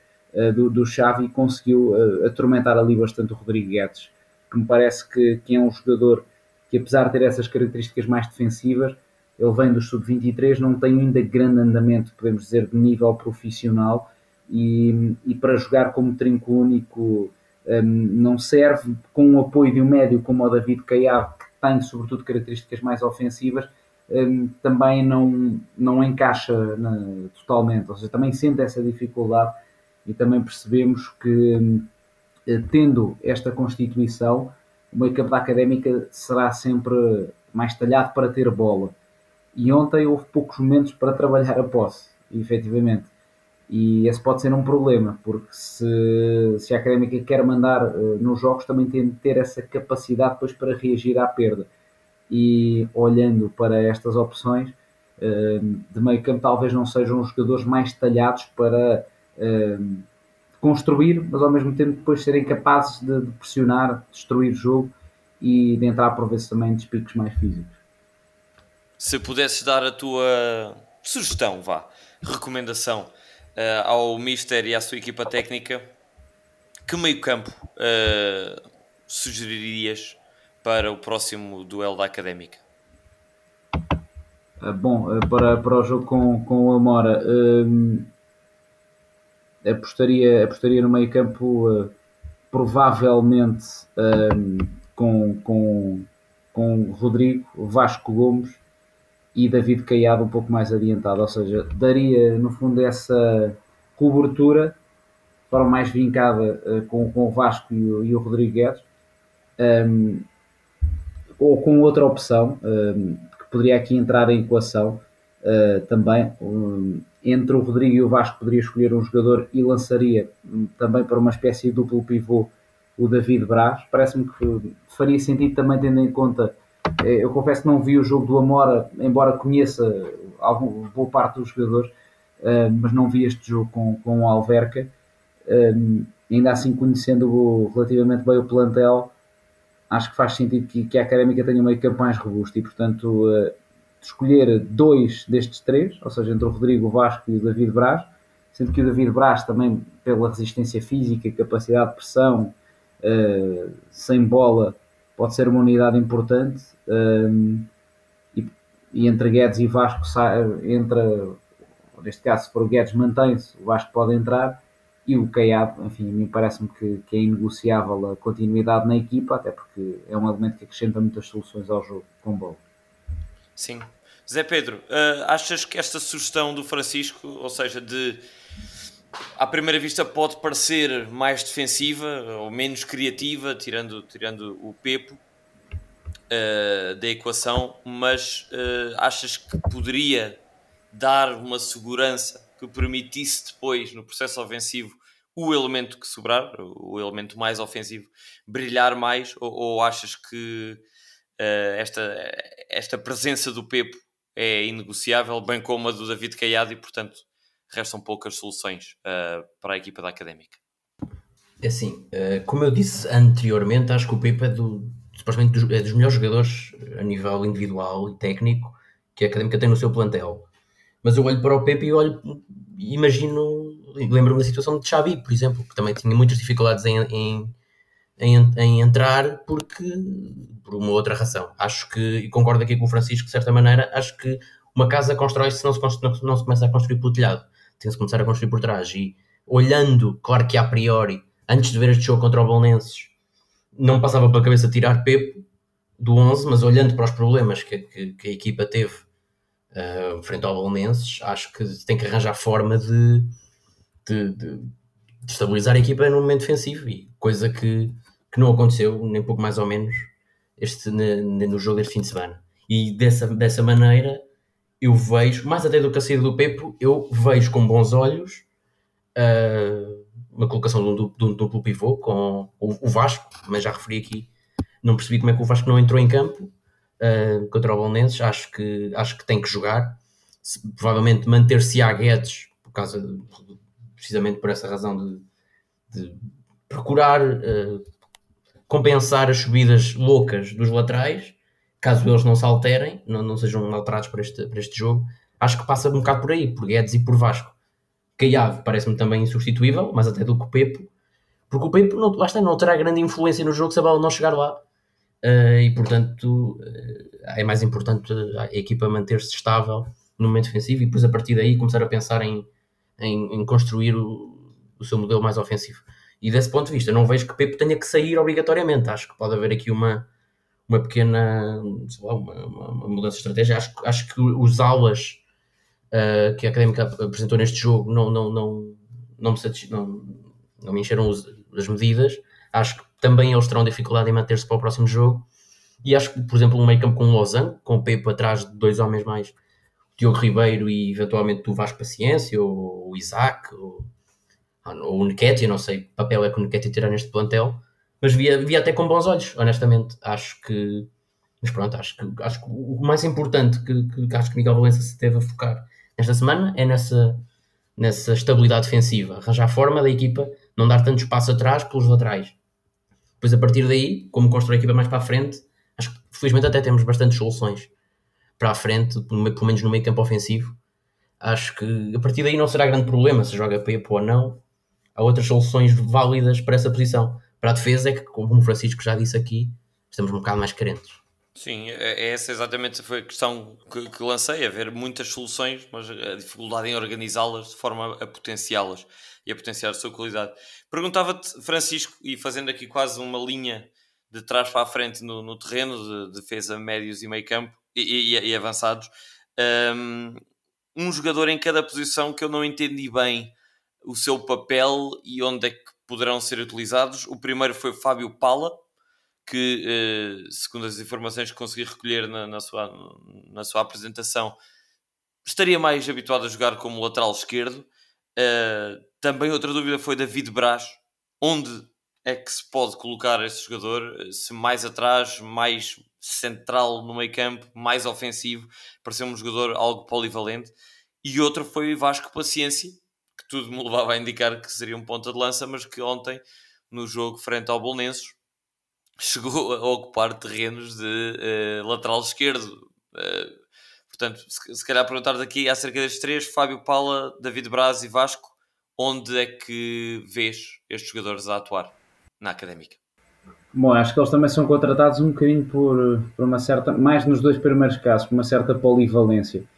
do, do Xavi conseguiu uh, atormentar ali bastante o Rodrigo Guedes que me parece que, que é um jogador que apesar de ter essas características mais defensivas ele vem do sub-23, não tem ainda grande andamento, podemos dizer, de nível profissional e, e para jogar como trinco único um, não serve. Com o apoio de um médio como o David Caiado, que tem sobretudo características mais ofensivas, um, também não, não encaixa na, totalmente, ou seja, também sente essa dificuldade e também percebemos que um, tendo esta constituição, o meio campo da académica será sempre mais talhado para ter bola. E ontem houve poucos momentos para trabalhar a posse, efetivamente. E esse pode ser um problema, porque se, se a Académica quer mandar uh, nos jogos, também tem de ter essa capacidade depois para reagir à perda. E olhando para estas opções, uh, de meio campo talvez não sejam os jogadores mais talhados para uh, construir, mas ao mesmo tempo depois serem capazes de, de pressionar, destruir o jogo e de entrar por vezes também de picos mais físicos. Se pudesses dar a tua sugestão, vá, recomendação uh, ao Mister e à sua equipa técnica, que meio campo uh, sugeririas para o próximo duelo da Académica? Uh, bom, para, para o jogo com, com o Amora, apostaria, apostaria no meio campo provavelmente com, com, com Rodrigo, Vasco Gomes e David Caiado um pouco mais adiantado, ou seja, daria no fundo essa cobertura forma mais vincada uh, com, com o Vasco e o, e o Rodrigo Guedes, um, ehm, ou com outra opção um, ehm, que poderia aqui entrar em equação uh, também. Um, entre o Rodrigo e o Vasco poderia escolher um jogador e lançaria hum, também para uma espécie de duplo pivô o David Braz. Parece-me que faria sentido também tendo em conta é, eu confesso que não vi o jogo do Amora, embora conheça algum, boa parte dos jogadores, uh, mas não vi este jogo com, com o Alverca. Uh, ainda assim, conhecendo relativamente bem o plantel, acho que faz sentido que, que a Académica tenha um meio campo mais robusto e, portanto, uh, escolher dois destes três, ou seja, entre o Rodrigo Vasco e o David Braz, sendo que o David Braz também, pela resistência física, capacidade de pressão, sem bola, pode ser uma unidade importante um, e, e, entre Guedes e Vasco entra, neste caso se for o Guedes mantém-se, o Vasco pode entrar e o Caiado, enfim, a mim parece-me que, que, é inegociável a continuidade na equipa, até porque é um elemento que acrescenta muitas soluções ao jogo com bola. Sim. Zé Pedro, uh, achas que esta sugestão do Francisco, ou seja, de à primeira vista pode parecer mais defensiva ou menos criativa, tirando, tirando o Pepo uh, da equação, mas uh, achas que poderia dar uma segurança que permitisse depois, no processo ofensivo, o elemento que sobrar, o elemento mais ofensivo, brilhar mais? Ou, ou achas que uh, esta, esta presença do Pepo é inegociável, bem como a do David Caiado, e portanto restam poucas soluções uh, para a equipa da Académica. É assim, uh, como eu disse anteriormente, acho que o Pepe é, do, supostamente dos, é dos melhores jogadores a nível individual e técnico que a Académica tem no seu plantel. Mas eu olho para o Pepe e olho, imagino, lembro-me da situação de Xavi, por exemplo, que também tinha muitas dificuldades em, em, em, em entrar porque por uma outra razão. Acho que, e concordo aqui com o Francisco, de certa maneira, acho que uma casa constrói-se se não se, não, se começa a construir pelo telhado tem-se começar a construir por trás. E olhando, claro que a priori, antes de ver este jogo contra o Bolonenses, não passava pela cabeça tirar Pepe do 11, mas olhando para os problemas que, que, que a equipa teve uh, frente ao Bolonenses, acho que tem que arranjar forma de, de, de, de estabilizar a equipa no momento defensivo, e coisa que, que não aconteceu, nem pouco mais ou menos, este, no, jogo deste fim de semana. E dessa, dessa maneira eu vejo, mais até do que a saída do Pepo, eu vejo com bons olhos uh, uma colocação de um, de um, duplo pivô com o, o, Vasco, mas já referi aqui, não percebi como é que o Vasco não entrou em campo uh, contra o Bolonenses, acho que, acho que tem que jogar, Se, provavelmente manter-se a Guedes, por causa de, precisamente por essa razão de, de procurar uh, compensar as subidas loucas dos laterais caso eles não se alterem, não, não sejam alterados para este, para este jogo, acho que passa um bocado por aí, por Guedes e por Vasco. Caiave parece-me também insubstituível, mas até do que Pepo, porque o Pepo não, lá não terá grande influência no jogo se a bola não chegar lá. Uh, e portanto uh, é mais importante a equipa manter-se estável no momento defensivo e depois a partir daí começar a pensar em, em, em construir o, o, seu modelo mais ofensivo. E desse ponto de vista, não vejo que Pepo tenha que sair obrigatoriamente. Acho que pode haver aqui uma, uma pequena lá, uma, uma, mudança de estratégia. Acho, acho que os aulas uh, que a Académica apresentou neste jogo não, não, não, não, me, não, não me encheram os, as medidas. Acho que também eles terão dificuldade em manter-se para o próximo jogo. E acho que, por exemplo, um meio campo com o Losango, com o Pepe atrás de dois homens mais, o Diogo Ribeiro e eventualmente o Vasco Paciência, ou o Isaac, ou o Nequete, não sei que papel é que o Nequete terá neste plantel, mas via, via até com bons olhos, honestamente. Acho que. Mas pronto, acho que, acho que o mais importante que, que acho que Miguel Valença se teve a focar nesta semana é nessa, nessa estabilidade defensiva, arranjar forma da equipa não dar tanto espaço atrás pelos laterais. Depois, a partir daí, como constrói a equipa mais para a frente, acho que felizmente até temos bastantes soluções para a frente, pelo menos no meio campo ofensivo. Acho que a partir daí não será grande problema se joga Pepo ou não. Há outras soluções válidas para essa posição. Para a defesa é que, como o Francisco já disse aqui, estamos um bocado mais carentes. Sim, é, é essa exatamente foi a questão que, que lancei, haver muitas soluções, mas a dificuldade em organizá-las de forma a potenciá-las e a potenciar a sua qualidade. Perguntava-te, Francisco, e fazendo aqui quase uma linha de trás para a frente no, no terreno de defesa médios e meio campo e, e, e avançados, um, um jogador em cada posição que eu não entendi bem o seu papel e onde é que poderão ser utilizados. O primeiro foi Fábio Pala, que, eh, segundo as informações que consegui recolher na, na, sua, na sua apresentação, estaria mais habituado a jogar como lateral esquerdo. Eh, também outra dúvida foi David Braz, onde é que se pode colocar esse jogador, se mais atrás, mais central no meio campo, mais ofensivo, para ser um jogador algo polivalente. E outra foi Vasco Paciência, que tudo me levava a indicar que seria um ponta de lança, mas que ontem, no jogo frente ao Bolonenses, <laughs> chegou a ocupar terrenos de uh, lateral esquerdo. Uh, portanto, se, se, calhar perguntar daqui acerca destes três, Fábio Paula, David Braz e Vasco, onde é que vês estes jogadores a atuar na Académica? Bom, acho que eles também são contratados um bocadinho por, por uma certa, mais nos dois primeiros casos, por uma certa polivalência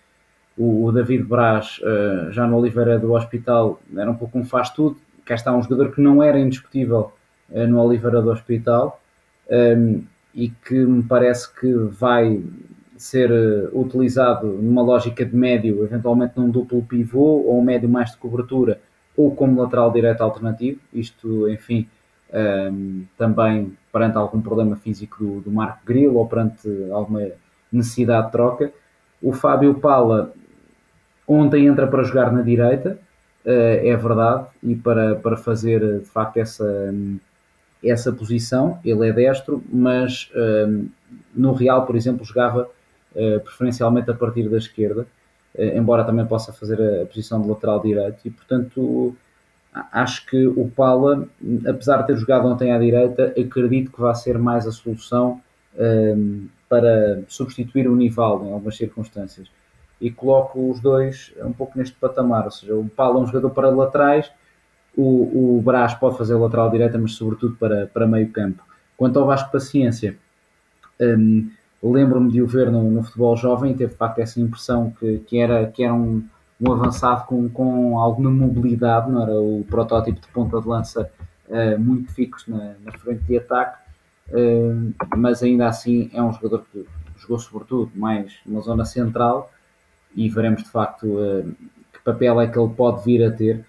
o, o David Braz, uh, já no Oliveira do Hospital, era um pouco um faz-tudo. Cá está um jogador que não era indiscutível uh, no Oliveira do Hospital um, ehm, e que me parece que vai ser uh, utilizado numa lógica de médio, eventualmente num duplo pivô ou um médio mais de cobertura ou como lateral direto alternativo. Isto, enfim, um, ehm, também perante algum problema físico do, do Marco Grilo ou perante alguma necessidade de troca. O Fábio Pala Ontem entra para jogar na direita, eh, é verdade, e para, para fazer eh, de facto essa, essa posição. Ele é destro, mas eh, no Real, por exemplo, jogava preferencialmente a partir da esquerda, embora também possa fazer a posição de lateral direito, e portanto acho que o Pala, apesar de ter jogado ontem à direita, acredito que vai ser mais a solução para substituir o Nivaldo em algumas circunstâncias e coloco os dois um pouco neste patamar, ou seja, o Paulo é um jogador para laterais, o, o Brás pode fazer lateral direita, mas sobretudo para, para meio campo. Quanto ao Vasco Paciência, um, lembro-me de o ver no, no, futebol jovem teve de facto essa impressão que, que, era, que era um, um avançado com, com alguma mobilidade, não era o protótipo de ponta de lança uh, muito fixo na, na, frente de ataque, uh, mas ainda assim é um jogador que jogou sobretudo mais numa zona central e veremos de facto uh, que papel é que ele pode vir a ter.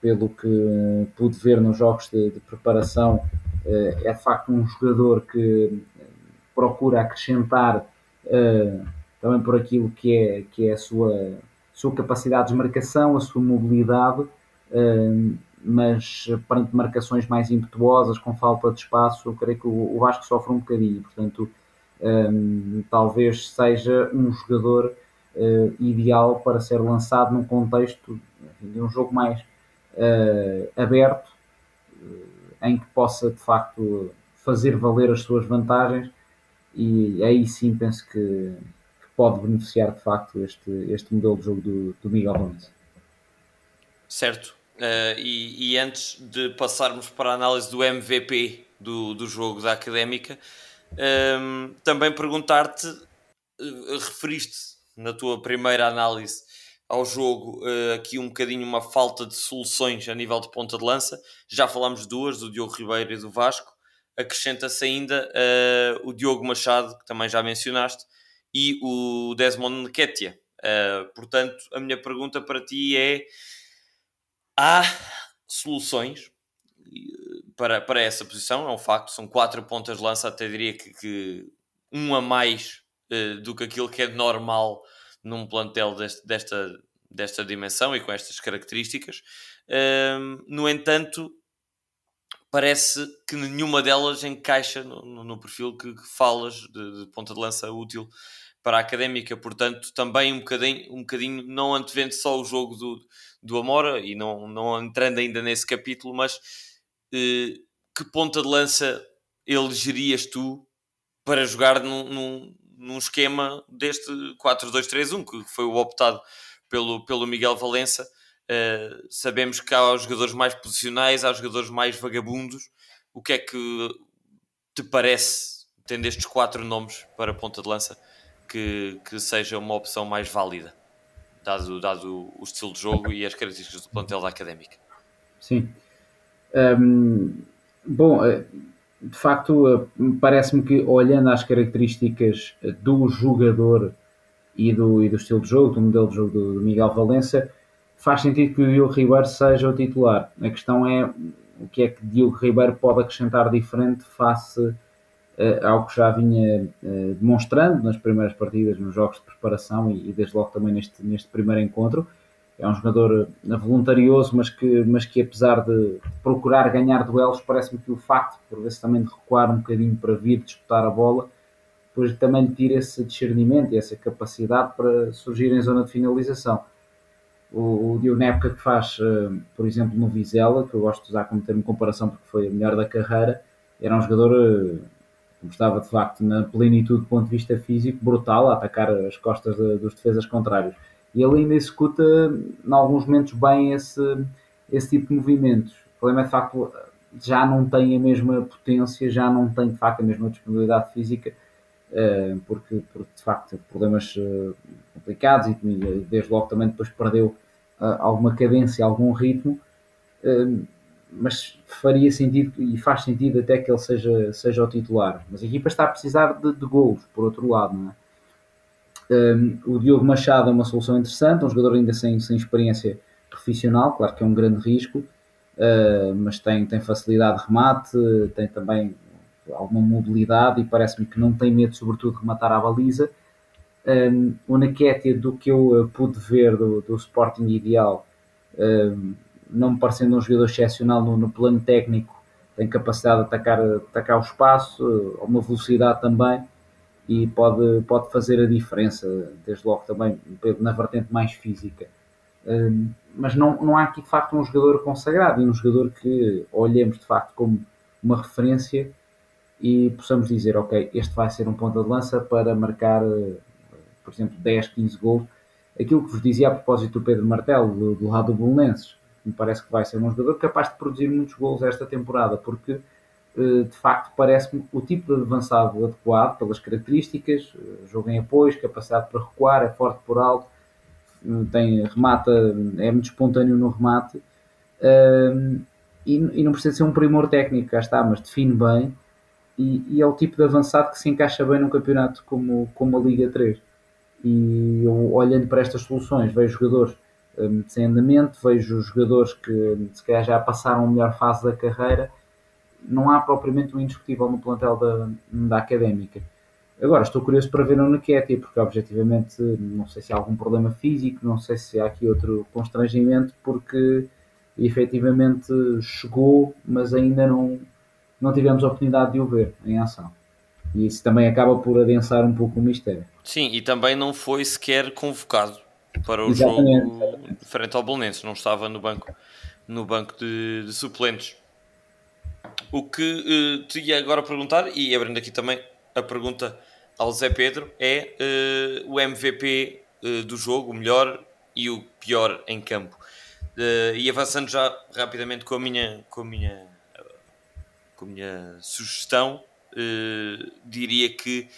pelo que pude ver nos jogos de, de preparação, é de facto um jogador que procura acrescentar também por aquilo que é, que é a sua, sua capacidade de marcação, a sua mobilidade, mas perante marcações mais impetuosas, com falta de espaço, eu creio que o Vasco sofre um bocadinho, portanto, um, talvez seja um jogador uh, ideal para ser lançado num contexto de um jogo mais uh, aberto, em que possa de facto fazer valer as suas vantagens e aí sim penso que, pode beneficiar de facto este, este modelo de jogo do, do Miguel Gomes. Certo. Uh, e, e, antes de passarmos para a análise do MVP do, do jogo da Académica, um, também perguntar-te, uh, referiste na tua primeira análise ao jogo uh, aqui um bocadinho uma falta de soluções a nível de ponta de lança. Já falámos duas, do Diogo Ribeiro e do Vasco. Acrescenta-se ainda o Diogo Machado, que também já mencionaste, e o Desmond Nketiah. Uh, portanto, a minha pergunta para ti é: há soluções para, para essa posição? É um facto, são quatro pontas de lança, até diria que, que um a mais uh, do que aquilo que é normal num plantel deste, desta, desta dimensão e com estas características. Uh, no entanto, parece que nenhuma delas encaixa no, no, no perfil que, que falas de, de, ponta de lança útil para a académica, portanto, também um bocadinho, um bocadinho não antevendo só o jogo do, do Amora e não, não entrando ainda nesse capítulo, mas que ponta de lança elegerias tu para jogar num, num, num esquema deste 4-2-3-1, que foi o optado pelo, pelo Miguel Valença? Uh, sabemos que há os jogadores mais posicionais, há os jogadores mais vagabundos. O que é que te parece, tendo estes quatro nomes para ponta de lança, que, que seja uma opção mais válida, dado, dado o estilo de jogo e as características do plantel da Académica. Sim. Bom, eh, de facto, eh, parece-me que olhando às características do jogador e do, e do estilo de jogo, do modelo de jogo do, Miguel Valença, faz sentido que o Diogo Ribeiro seja o titular. A questão é o que é que Diogo Ribeiro pode acrescentar diferente face uh, algo que já vinha uh, demonstrando nas primeiras partidas, nos jogos de preparação e, e, desde logo também neste, neste primeiro encontro. É um jogador uh, voluntarioso, mas que, mas que apesar de procurar ganhar duelos, parece-me que o facto, por vezes também de recuar um bocadinho para vir disputar a bola, depois também tira esse discernimento e essa capacidade para surgir em zona de finalização. O, o Diogo, na época que faz, por exemplo, no Vizela, que eu gosto de usar como termo de comparação porque foi a melhor da carreira, era um jogador estava de facto na plenitude do ponto de vista físico brutal a atacar as costas de, dos defesas contrários. E ele ainda executa, em alguns momentos, bem esse, esse tipo de movimentos. O problema é de facto já não tem a mesma potência, já não tem de facto a mesma disponibilidade física, eh, porque, de facto problemas eh, complicados e desde logo também depois perdeu eh, alguma cadência, algum ritmo mas faria sentido e faz sentido até que ele seja, seja o titular. Mas a equipa está a precisar de, de gols, por outro lado, não é? Um, o Diogo Machado é uma solução interessante, um jogador ainda sem, sem experiência profissional, claro que é um grande risco, uh, mas tem, tem facilidade de remate, tem também alguma mobilidade e parece-me que não tem medo, sobretudo, de rematar à baliza. Um, o Naquetia, do que eu uh, pude ver do, do Sporting Ideal, um, não me parecendo um jogador excepcional no, no plano técnico, tem capacidade de atacar, atacar o espaço, uma velocidade também e pode, pode fazer a diferença, desde logo também na vertente mais física. Um, mas não, não há aqui de facto um jogador consagrado e um jogador que olhemos de facto como uma referência e possamos dizer, ok, este vai ser um ponta de lança para marcar, por exemplo, 10, 15 gols. Aquilo que vos dizia a propósito do Pedro Martelo, do, do lado do Bolonenses, me parece que vai ser um jogador capaz de produzir muitos gols esta temporada, porque eh, de facto parece-me o tipo de avançado adequado pelas características, eh, jogo em apoios, capacidade para recuar, é forte por alto, tem, remata, é muito espontâneo no remate uh, e, não precisa ser um primor técnico, cá está, mas define bem e, é o tipo de avançado que se encaixa bem num campeonato como, como a Liga 3. E eu, olhando para estas soluções, vejo jogadores um, sem andamento, vejo jogadores que se calhar já passaram a melhor fase da carreira. Não há propriamente um indiscutível no plantel da, da académica. Agora, estou curioso para ver o Nketiah, porque objetivamente não sei se há algum problema físico, não sei se há aqui outro constrangimento, porque efetivamente chegou, mas ainda não, não tivemos a oportunidade de o ver em ação. E isso também acaba por adensar um pouco o mistério. Sim, e também não foi sequer convocado para o Exatamente. jogo frente ao Bolonenses, não estava no banco, no banco de, de suplentes. O que uh, te ia agora perguntar, e abrindo aqui também a pergunta ao Zé Pedro, é uh, o MVP uh, eh, do jogo, o melhor e o pior em campo. e avançando já rapidamente com a minha, com a minha, com a minha sugestão, diria que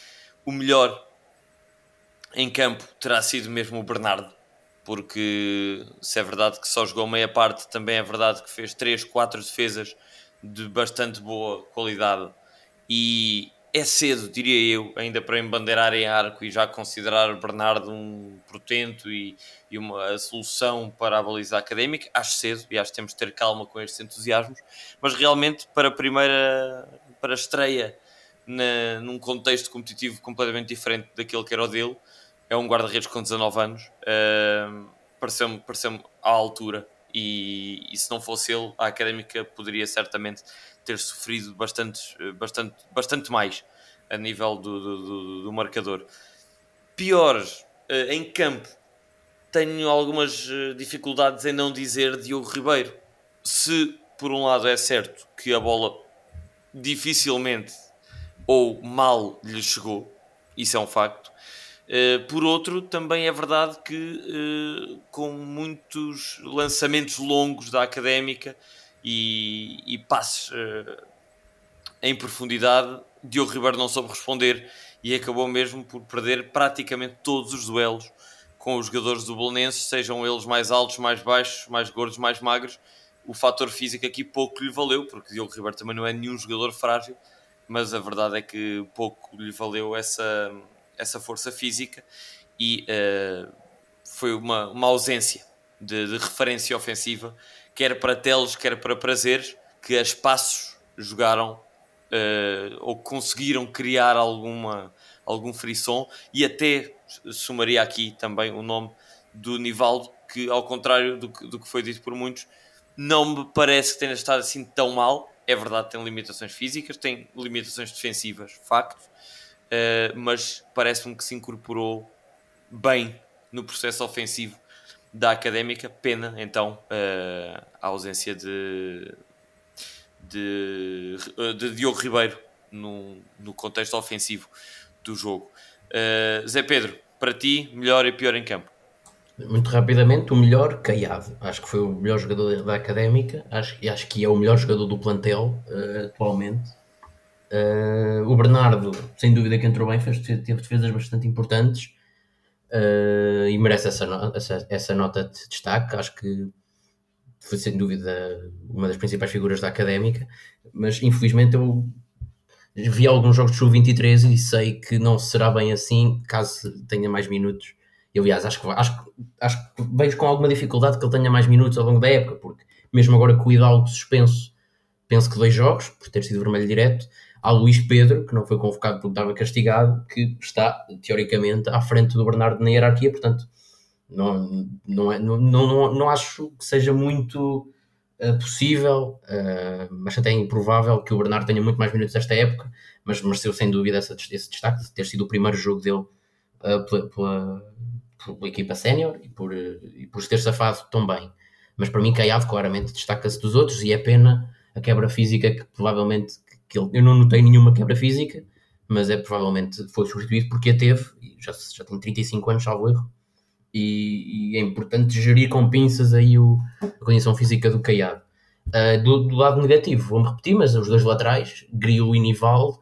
o melhor em campo terá sido mesmo o Bernardo, porque se é verdade que só jogou meia parte, também é verdade que fez 3, 4 defesas de bastante boa qualidade e é cedo, diria eu, ainda para embandeirar em arco e já considerar Bernardo um portento e, e uma solução para a baliza académica. Acho cedo e acho que temos de ter calma com estes entusiasmos, mas realmente para a primeira, para a estreia na, num contexto competitivo completamente diferente daquele que era o dele, é um guarda-redes com 19 anos, uh, pareceu-me pareceu à altura. E, e, se não fosse ele, a académica poderia certamente ter sofrido bastante, bastante, bastante mais a nível do, do, do, do marcador. Piores uh, em campo, tenho algumas uh, dificuldades em não dizer Diogo Ribeiro. Se por um lado é certo que a bola dificilmente ou mal lhe chegou, isso é um facto. Uh, por outro, também é verdade que uh, com muitos lançamentos longos da académica e, e passes uh, em profundidade, Diogo Ribeiro não soube responder e acabou mesmo por perder praticamente todos os duelos com os jogadores do Belenenses, sejam eles mais altos, mais baixos, mais gordos, mais magros. O fator físico aqui pouco lhe valeu, porque Diogo Ribeiro também não é nenhum jogador frágil, mas a verdade é que pouco lhe valeu essa essa força física e uh, foi uma, uma ausência de, de, referência ofensiva, quer para teles, quer para prazeres, que a espaços jogaram uh, ou conseguiram criar alguma, algum frisson e até somaria aqui também o nome do Nivaldo, que ao contrário do que, do que foi dito por muitos, não me parece que tenha estado assim tão mal. É verdade, tem limitações físicas, tem limitações defensivas, facto, uh, mas parece-me que se incorporou bem no processo ofensivo da académica. Pena então uh, a ausência de, de, de Diogo Ribeiro no, no, contexto ofensivo do jogo. Uh, Zé Pedro, para ti, melhor e pior em campo? Muito rapidamente, o melhor, Caiado. Acho que foi o melhor jogador da académica, acho, acho que é o melhor jogador do plantel uh, atualmente. Uh, o Bernardo, sem dúvida que entrou bem, fez, teve defesas bastante importantes uh, e merece essa, no, essa, essa, nota de destaque. Acho que foi sem dúvida uma das principais figuras da académica, mas infelizmente eu vi alguns jogos de sub-23 e sei que não será bem assim caso tenha mais minutos. E aliás, acho que, acho, acho que vejo com alguma dificuldade que ele tenha mais minutos ao longo da época, porque mesmo agora com o Hidalgo suspenso, penso que dois jogos, por ter sido vermelho direto Há Luís Pedro, que não foi convocado porque estava castigado, que está, teoricamente, à frente do Bernardo na hierarquia, portanto, não, não, é, não, não, não acho que seja muito uh, possível, uh, mas até improvável que o Bernardo tenha muito mais minutos esta época, mas mereceu sem dúvida essa, esse destaque de ter sido o primeiro jogo dele uh, pela, pela, pela, equipa sénior e por, e por se ter safado tão bem. Mas para mim, Caiado claramente destaca-se dos outros e é pena a quebra física que provavelmente que ele, eu não notei nenhuma quebra física, mas é provavelmente foi substituído porque a teve, já, já tem 35 anos, salvo erro, e, e, é importante gerir com pinças aí o, a condição física do Caiado. Uh, do, do, lado negativo, vou-me repetir, mas os dois laterais, Grilo e Nivaldo,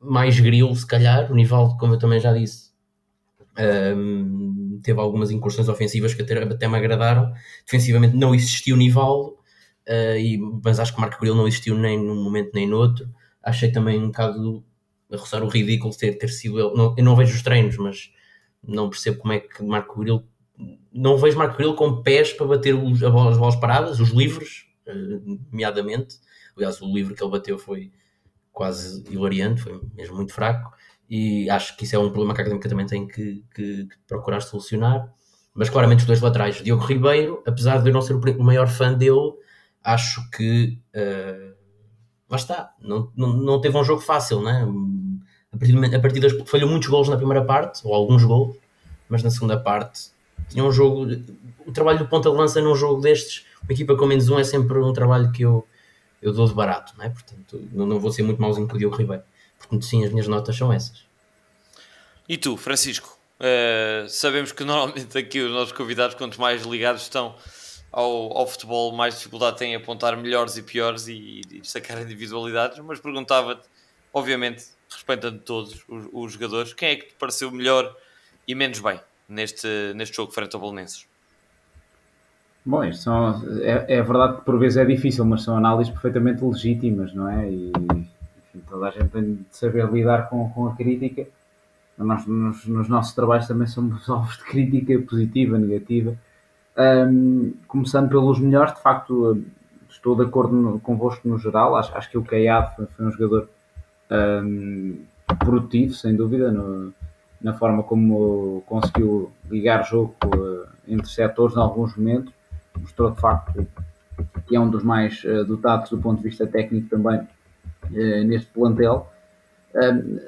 mais Grilo se calhar, o Nivaldo, como eu também já disse, uh, teve algumas incursões ofensivas que até, até me agradaram. Defensivamente não existiu Nivaldo, uh, e, mas acho que Marco Grilo não existiu nem num momento nem no outro. Achei também um bocado a roçar o ridículo ter, ter sido ele. Não, eu não vejo os treinos, mas não percebo como é que Marco Grilo. Não vejo Marco Grilo com pés para bater os, as bolas paradas, os livros, uh, nomeadamente. Aliás, o livro que ele bateu foi quase hilariante, foi mesmo muito fraco. E acho que isso é um problema que a Académica também tem que, que, que procurar solucionar. Mas claramente os dois laterais, Diogo Ribeiro, apesar de eu não ser o maior fã dele, acho que uh, lá está, não, não, não teve um jogo fácil, né? A partir, a partir das falhou muitos gols na primeira parte, ou alguns gols, mas na segunda parte tinha um jogo. O trabalho do ponta de lança num jogo destes, uma equipa com menos um é sempre um trabalho que eu, eu dou de barato, né? portanto não, não vou ser muito mauzinho com o Diogo Ribeiro. Portanto, sim, as minhas notas são essas. E tu, Francisco? Uh, sabemos que normalmente aqui os nossos convidados, quanto mais ligados estão ao, ao futebol, mais dificuldade têm em apontar melhores e piores e, e destacar <laughs> individualidades, mas perguntava-te, obviamente, respeitando todos os, os, jogadores, quem é que te pareceu melhor e menos bem neste, neste jogo frente ao Bolonenses? Bom, isto são, é, é, verdade que por vezes é difícil, mas são análises perfeitamente legítimas, não é? E enfim, toda a gente tem de saber lidar com, com a crítica. Nós, nos, nos nossos trabalhos também somos <laughs> alvos de crítica positiva, negativa. Um, começando pelos melhores, de facto, estou de acordo no, convosco no geral. Acho, acho que o Caiado foi, foi um jogador um, produtivo, sem dúvida, no, na forma como conseguiu ligar jogo uh, entre setores em alguns momentos. Mostrou de facto que é um dos mais uh, dotados do ponto de vista técnico também uh, neste plantel.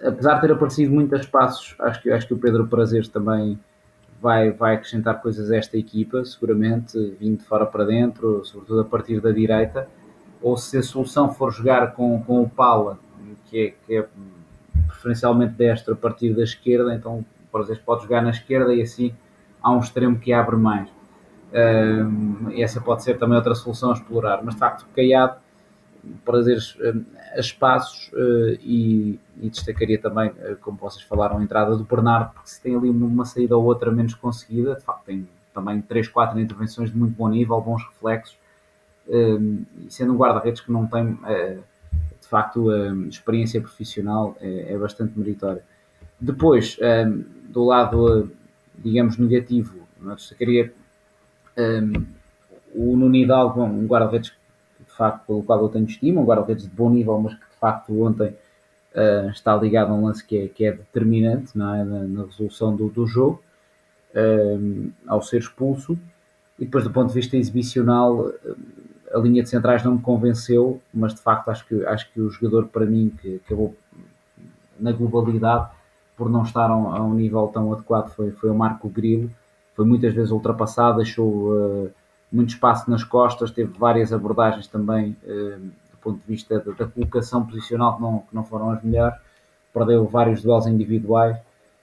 apesar de ter aparecido muitos espaços, acho que, acho que o Pedro Prazeres também vai, vai acrescentar coisas a esta equipa, seguramente, vindo de fora para dentro, sobretudo a partir da direita. Ou se a solução for jogar com, com o Pala, que é, que é preferencialmente destro a partir da esquerda, então por exemplo pode jogar na esquerda e assim há um extremo que abre mais. Um, essa pode ser também outra solução a explorar, mas de facto Caiado prazeres a espaços uh, e, e, destacaria também, uh, como vocês falaram, a entrada do Bernardo, porque se tem ali uma saída ou outra menos conseguida, de facto tem também 3, 4 intervenções de muito bom nível, bons reflexos, um, e sendo um guarda-redes que não tem uh, de facto experiência profissional, é, é, bastante meritório. Depois, um, do lado, digamos, negativo, destacaria o Nuno Hidalgo, um guarda-redes facto pelo qual eu tenho estima, um guarda-redes de bom nível, mas que de facto ontem uh, está ligado a um lance que é, que é determinante é? Na, na, resolução do, do jogo, uh, ao ser expulso. E depois, do ponto de vista exibicional, a linha de centrais não me convenceu, mas de facto acho que, acho que o jogador, para mim, que acabou na globalidade, por não estar a um, a um nível tão adequado, foi, foi o Marco Grilo. Foi muitas vezes ultrapassado, deixou. Uh, muito espaço nas costas, teve várias abordagens também eh, do ponto de vista da, da colocação posicional que não, que não foram as melhores, perdeu vários duelos individuais,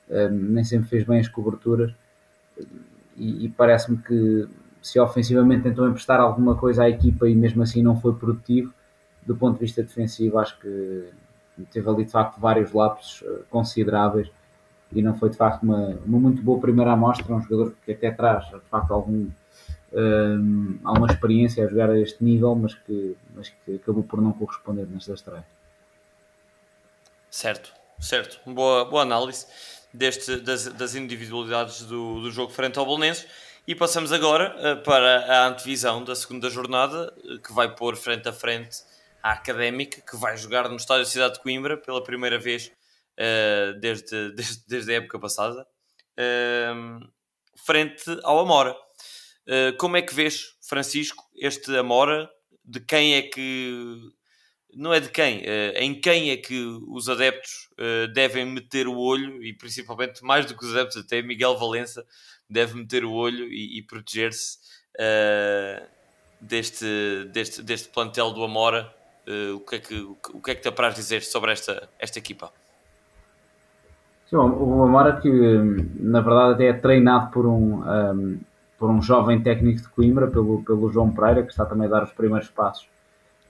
eh, nem sempre fez bem as coberturas. E, e parece-me que se ofensivamente tentou emprestar alguma coisa à equipa e mesmo assim não foi produtivo, do ponto de vista defensivo acho que teve ali de facto vários lapsos eh, consideráveis. E não foi de facto uma, uma muito boa primeira amostra, um jogador que até traz de facto algum um, há uma experiência a jogar a este nível, mas que, mas que acabou por não corresponder nesta estreia. Certo, certo. Boa, boa análise deste, das, das individualidades do, do jogo frente ao Bolonenses. E passamos agora uh, para a antevisão da segunda jornada, uh, que vai pôr frente a frente a Académica, que vai jogar no Estádio Cidade de Coimbra pela primeira vez uh, desde, desde, desde, a época passada, frente ao Amora. Eh, como é que vês, Francisco, este Amora? De quem é que. Não é de quem, uh, em quem é que os adeptos uh, devem meter o olho e principalmente mais do que os adeptos, até Miguel Valença deve meter o olho e, e proteger-se deste, deste, deste plantel do Amora. o, que é que, o que é que te apraz dizer sobre esta, esta equipa? Sim, o Amora que na verdade até é treinado por um, um por um jovem técnico de Coimbra, pelo, pelo João Pereira, que está também a dar os primeiros passos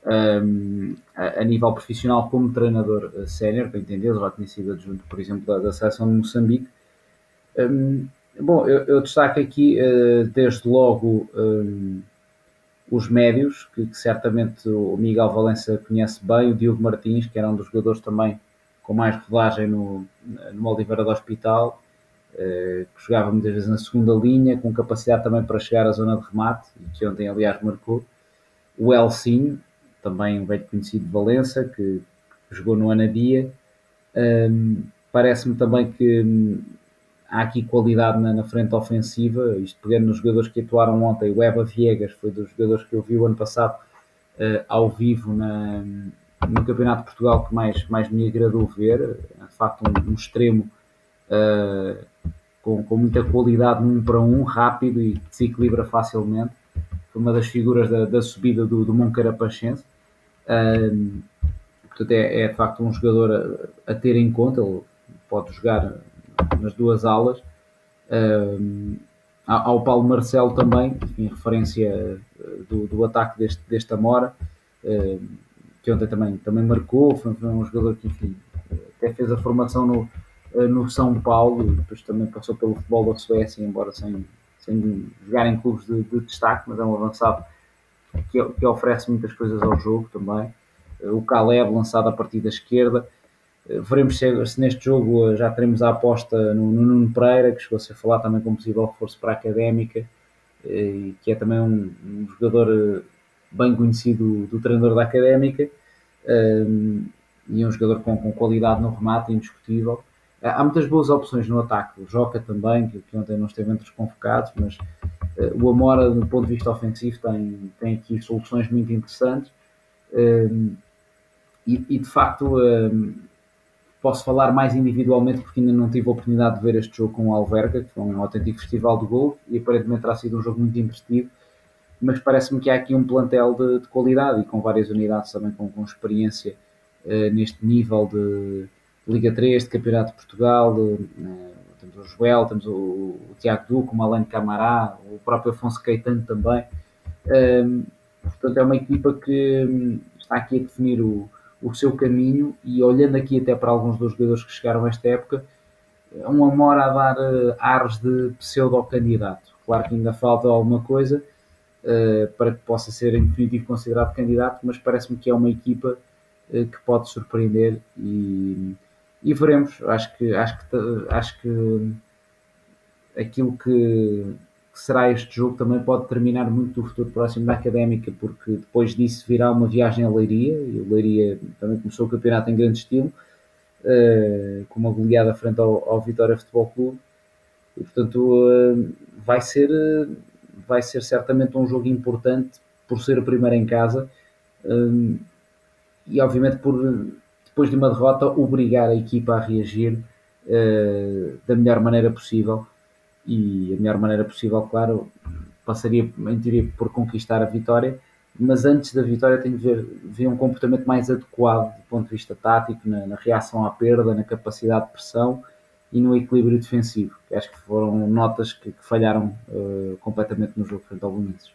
um, a, a, nível profissional como treinador uh, sénior, para entender, já tinha sido adjunto, por exemplo, da, da seleção de Moçambique. Um, bom, eu, eu, destaco aqui desde logo os médios, que, que, certamente o Miguel Valença conhece bem, o Diogo Martins, que era um dos jogadores também com mais rodagem no, no Oliveira do Hospital, eh, que jogava muitas vezes na segunda linha, com capacidade também para chegar à zona de remate, que ontem, aliás, marcou. O Elsin, também um velho conhecido de Valença, que, que jogou no Anadia. Um, Parece-me também que hum, há aqui qualidade na, na, frente ofensiva, isto pegando nos jogadores que atuaram ontem, o Eva Viegas foi dos jogadores que eu vi o ano passado uh, ao vivo na, no Campeonato de Portugal que mais, mais me agradou ver, é de facto um, um extremo uh, com, com muita qualidade num para um, rápido e que se equilibra facilmente. Foi uma das figuras da, da subida do, do Moncarapachense. Uh, portanto, é, é, de facto um jogador a, a, ter em conta. Ele pode jogar nas duas alas. Uh, ao Paulo Marcelo também, em referência do, do ataque deste, deste Amora, que ontem também, também marcou. Foi, foi um jogador que, enfim, até fez a formação no, eh, no São Paulo, depois também passou pelo futebol da Suécia, embora sem, sem jogar em clubes de, de destaque, mas é um avançado que, que, oferece muitas coisas ao jogo também. Eh, o Caleb lançado a partir da esquerda. Eh, veremos se, se neste jogo já teremos a aposta no, no Nuno Pereira, que chegou a ser falar também como possível reforço para a académica, que é também um, um jogador bem conhecido do treinador da académica e um jogador com, com qualidade no remate, indiscutível há muitas boas opções no ataque. O Joca também, que, ontem não esteve entre os convocados, mas uh, o Amora, do ponto de vista ofensivo, tem, tem aqui soluções muito interessantes. Uh, e, e, de facto, uh, posso falar mais individualmente porque ainda não tive a oportunidade de ver este jogo com o Alverca, que foi um autêntico festival de gol e aparentemente terá sido um jogo muito investido. Mas parece-me que há aqui um plantel de, de, qualidade e com várias unidades também com, com experiência eh, neste nível de Liga 3, de Campeonato de Portugal, né, temos o Joel, temos o, o Tiago Duque, o Malene Camará, o próprio Afonso Caetano também. Um, portanto, é uma equipa que hum, está aqui a definir o, o seu caminho e olhando aqui até para alguns dos jogadores que chegaram a esta época, é um amor a dar uh, ares de pseudo-candidato. Claro que ainda falta alguma coisa uh, para que possa ser em definitivo considerado candidato, mas parece-me que é uma equipa uh, que pode surpreender e e veremos. Acho que, acho que, acho que aquilo que, que, será este jogo também pode determinar muito o futuro próximo da Académica, porque depois disso virá uma viagem a Leiria, e o Leiria também começou o campeonato em grande estilo, uh, com uma goleada frente ao, ao Vitória Futebol Clube, e portanto uh, vai, ser, uh, vai ser certamente um jogo importante por ser o primeiro em casa, e obviamente por depois de uma derrota, obrigar a equipa a reagir uh, da melhor maneira possível. E a melhor maneira possível, claro, passaria em teoria por conquistar a vitória, mas antes da vitória tem de ver, ver um comportamento mais adequado do ponto de vista tático, na, na reação à perda, na capacidade de pressão e no equilíbrio defensivo. Acho que foram notas que, que falharam uh, completamente no jogo frente ao Belenenses.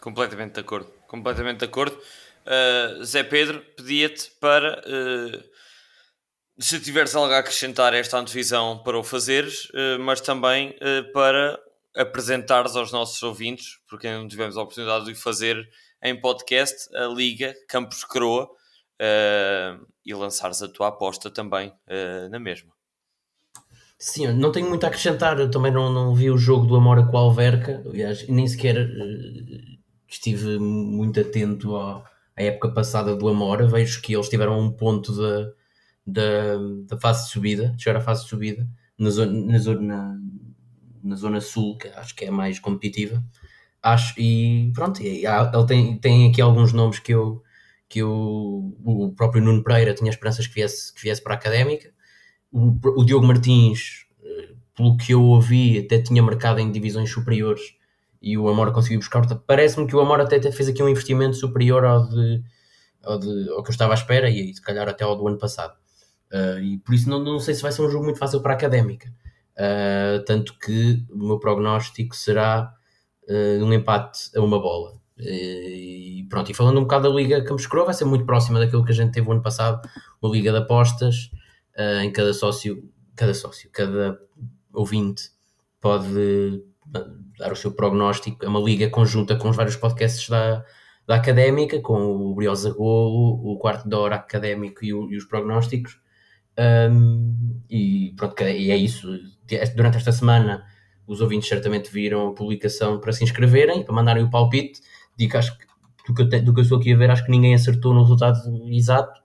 Completamente de acordo, completamente de acordo. Uh, Zé Pedro, pedia-te para, uh, se tiveres algo a acrescentar a esta antevisão, para o fazeres, uh, mas também para apresentares aos nossos ouvintes, porque não tivemos a oportunidade de fazer em podcast, a Liga Campos Croa e lançares a tua aposta também na mesma. Sim, não tenho muito a acrescentar. Eu também não, não vi o jogo do Amora com o Alverca, aliás, nem sequer estive muito atento ao a época passada do Amora, vejo que eles tiveram um ponto da, da, fase de subida, de chegar à fase de subida, na zona, na, zona, na zona sul, que acho que é mais competitiva. Acho, e pronto, e, ele tem, tem aqui alguns nomes que eu, que eu, o próprio Nuno Pereira tinha esperanças que viesse, que viesse para a académica. O, o Diogo Martins, eh, pelo que eu ouvi, até tinha marcado em divisões superiores e o Amor conseguiu buscar. Parece-me que o Amor até fez aqui um investimento superior ao, de, ao, de, ao que eu estava à espera e se calhar até ao do ano passado. Uh, e por isso não, não sei se vai ser um jogo muito fácil para a Académica. Uh, tanto que o meu prognóstico será uh, um empate a uma bola. e pronto, e falando um bocado da Liga Campos Croa, vai ser muito próxima daquilo que a gente teve o ano passado, uma Liga de Apostas, em cada sócio, cada sócio, cada ouvinte pode dar o seu prognóstico. É uma liga conjunta com os vários podcasts da, da Académica, com o Briosa Golo, o Quarto da Hora Académico e, o, e os prognósticos. Um, e pronto, e é isso. Durante esta semana, os ouvintes certamente viram a publicação para se inscreverem, para mandarem o palpite. Digo acho que do que, eu te, do que eu estou aqui a ver, acho que ninguém acertou no resultado exato.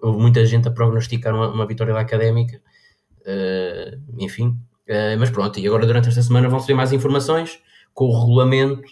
Houve muita gente a prognosticar uma, uma vitória da Académica. Uh, enfim, uh, mas pronto, e agora durante esta semana vão ser mais informações com o regulamento,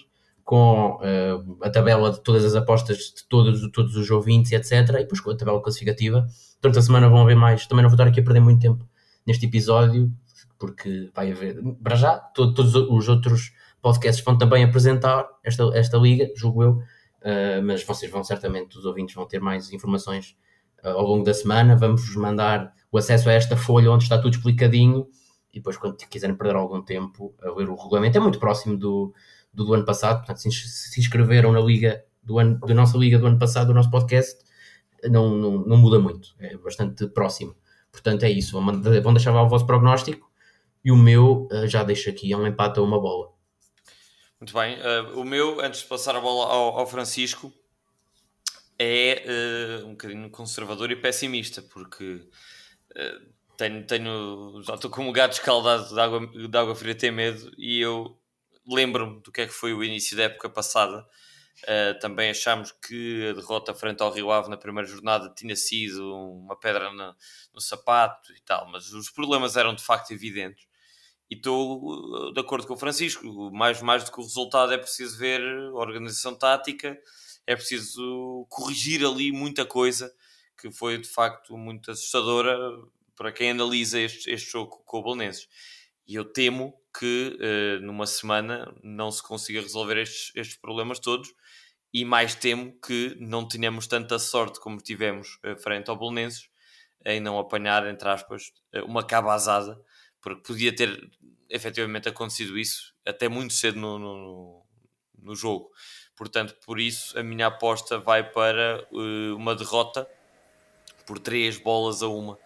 com uh, a tabela de todas as apostas de todos, todos os ouvintes, etc. E depois com a tabela classificativa. Durante a semana vão haver mais. Também não vou estar aqui a perder muito tempo neste episódio, porque vai haver, para já, todo, todos os outros podcasts vão também apresentar esta, esta liga, julgo eu, uh, mas vocês vão certamente, os ouvintes vão ter mais informações ao longo da semana. Vamos-vos mandar o acesso a esta folha onde está tudo explicadinho e depois, quando quiserem perder algum tempo a ler o regulamento, é muito próximo do, do, do ano passado. Portanto, se, se inscreveram na liga do ano, da nossa liga do ano passado, do nosso podcast, não, não, não muda muito, é bastante próximo. Portanto, é isso. Vão deixar lá o vosso prognóstico e o meu uh, já deixo aqui, é um empate a uma bola. Muito bem. Uh, o meu, antes de passar a bola ao, ao Francisco, é uh, um bocadinho conservador e pessimista, porque tenho, tenho, já estou como um gato escaldado de água, de água fria ter medo e eu lembro-me do que é que foi o início da época passada. Uh, também achámos que a derrota frente ao Rio Ave na primeira jornada tinha sido uma pedra no, sapato e tal, mas os problemas eram de facto evidentes. E estou de acordo com o Francisco, mais, mais do que o resultado é preciso ver a organização tática, é preciso corrigir ali muita coisa que foi de facto muito assustadora para quem analisa este, este jogo com o Belenenses. E eu temo que uh, numa semana não se consiga resolver estes, estes problemas todos e mais temo que não tenhamos tanta sorte como tivemos uh, frente ao Belenenses em não apanhar, entre aspas, uh, uma cabazada porque podia ter efetivamente acontecido isso até muito cedo no, no, no jogo. Portanto, por isso a minha aposta vai para uh, uma derrota por 3 bolas a uma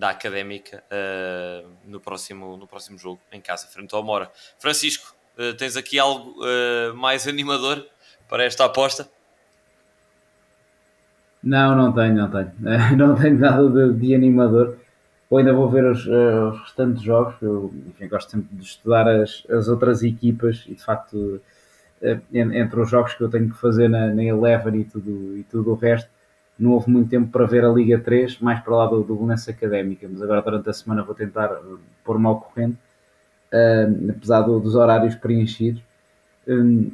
da Académica uh, no, próximo, no próximo jogo, em casa, frente ao Mora. Francisco, uh, tens aqui algo mais animador para esta aposta? Não, não tenho, não tenho. <laughs> não tenho nada de, de animador ainda vou ver os, uh, os restantes jogos. Eu enfim, gosto sempre de estudar as, as outras equipas e de facto uh, entre os jogos que eu tenho que fazer na, na Eleven e tudo, e tudo o resto, não houve muito tempo para ver a Liga 3, mais para lá do, do Belenense Académica, mas agora durante a semana vou tentar eh, pôr-me ao corrente, uh, apesar do, dos horários preenchidos. Um,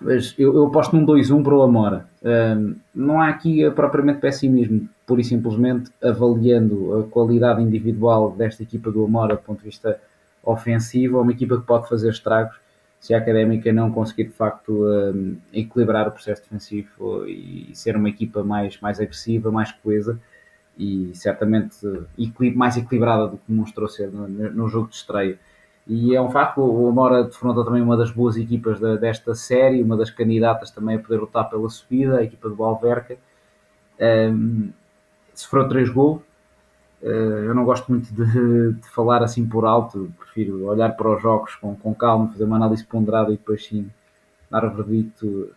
mas eu, eu aposto num 2-1 para o Amora. Um, não há aqui propriamente pessimismo pura e simplesmente avaliando a qualidade individual desta equipa do Amora do ponto de vista ofensivo, é uma equipa que pode fazer estragos se a Académica não conseguir de facto um, equilibrar o processo defensivo e ser uma equipa mais, mais agressiva, mais coesa e certamente mais equilibrada do que mostrou ser no, no jogo de estreia. E é um facto, o Amora defronta também uma das boas equipas da, desta série, uma das candidatas também a poder lutar pela subida, a equipa do Alverca. Um, sofreu três gols. Uh, eu não gosto muito de, de, falar assim por alto, prefiro olhar para os jogos com, com calma, fazer uma análise ponderada e depois sim dar verdito,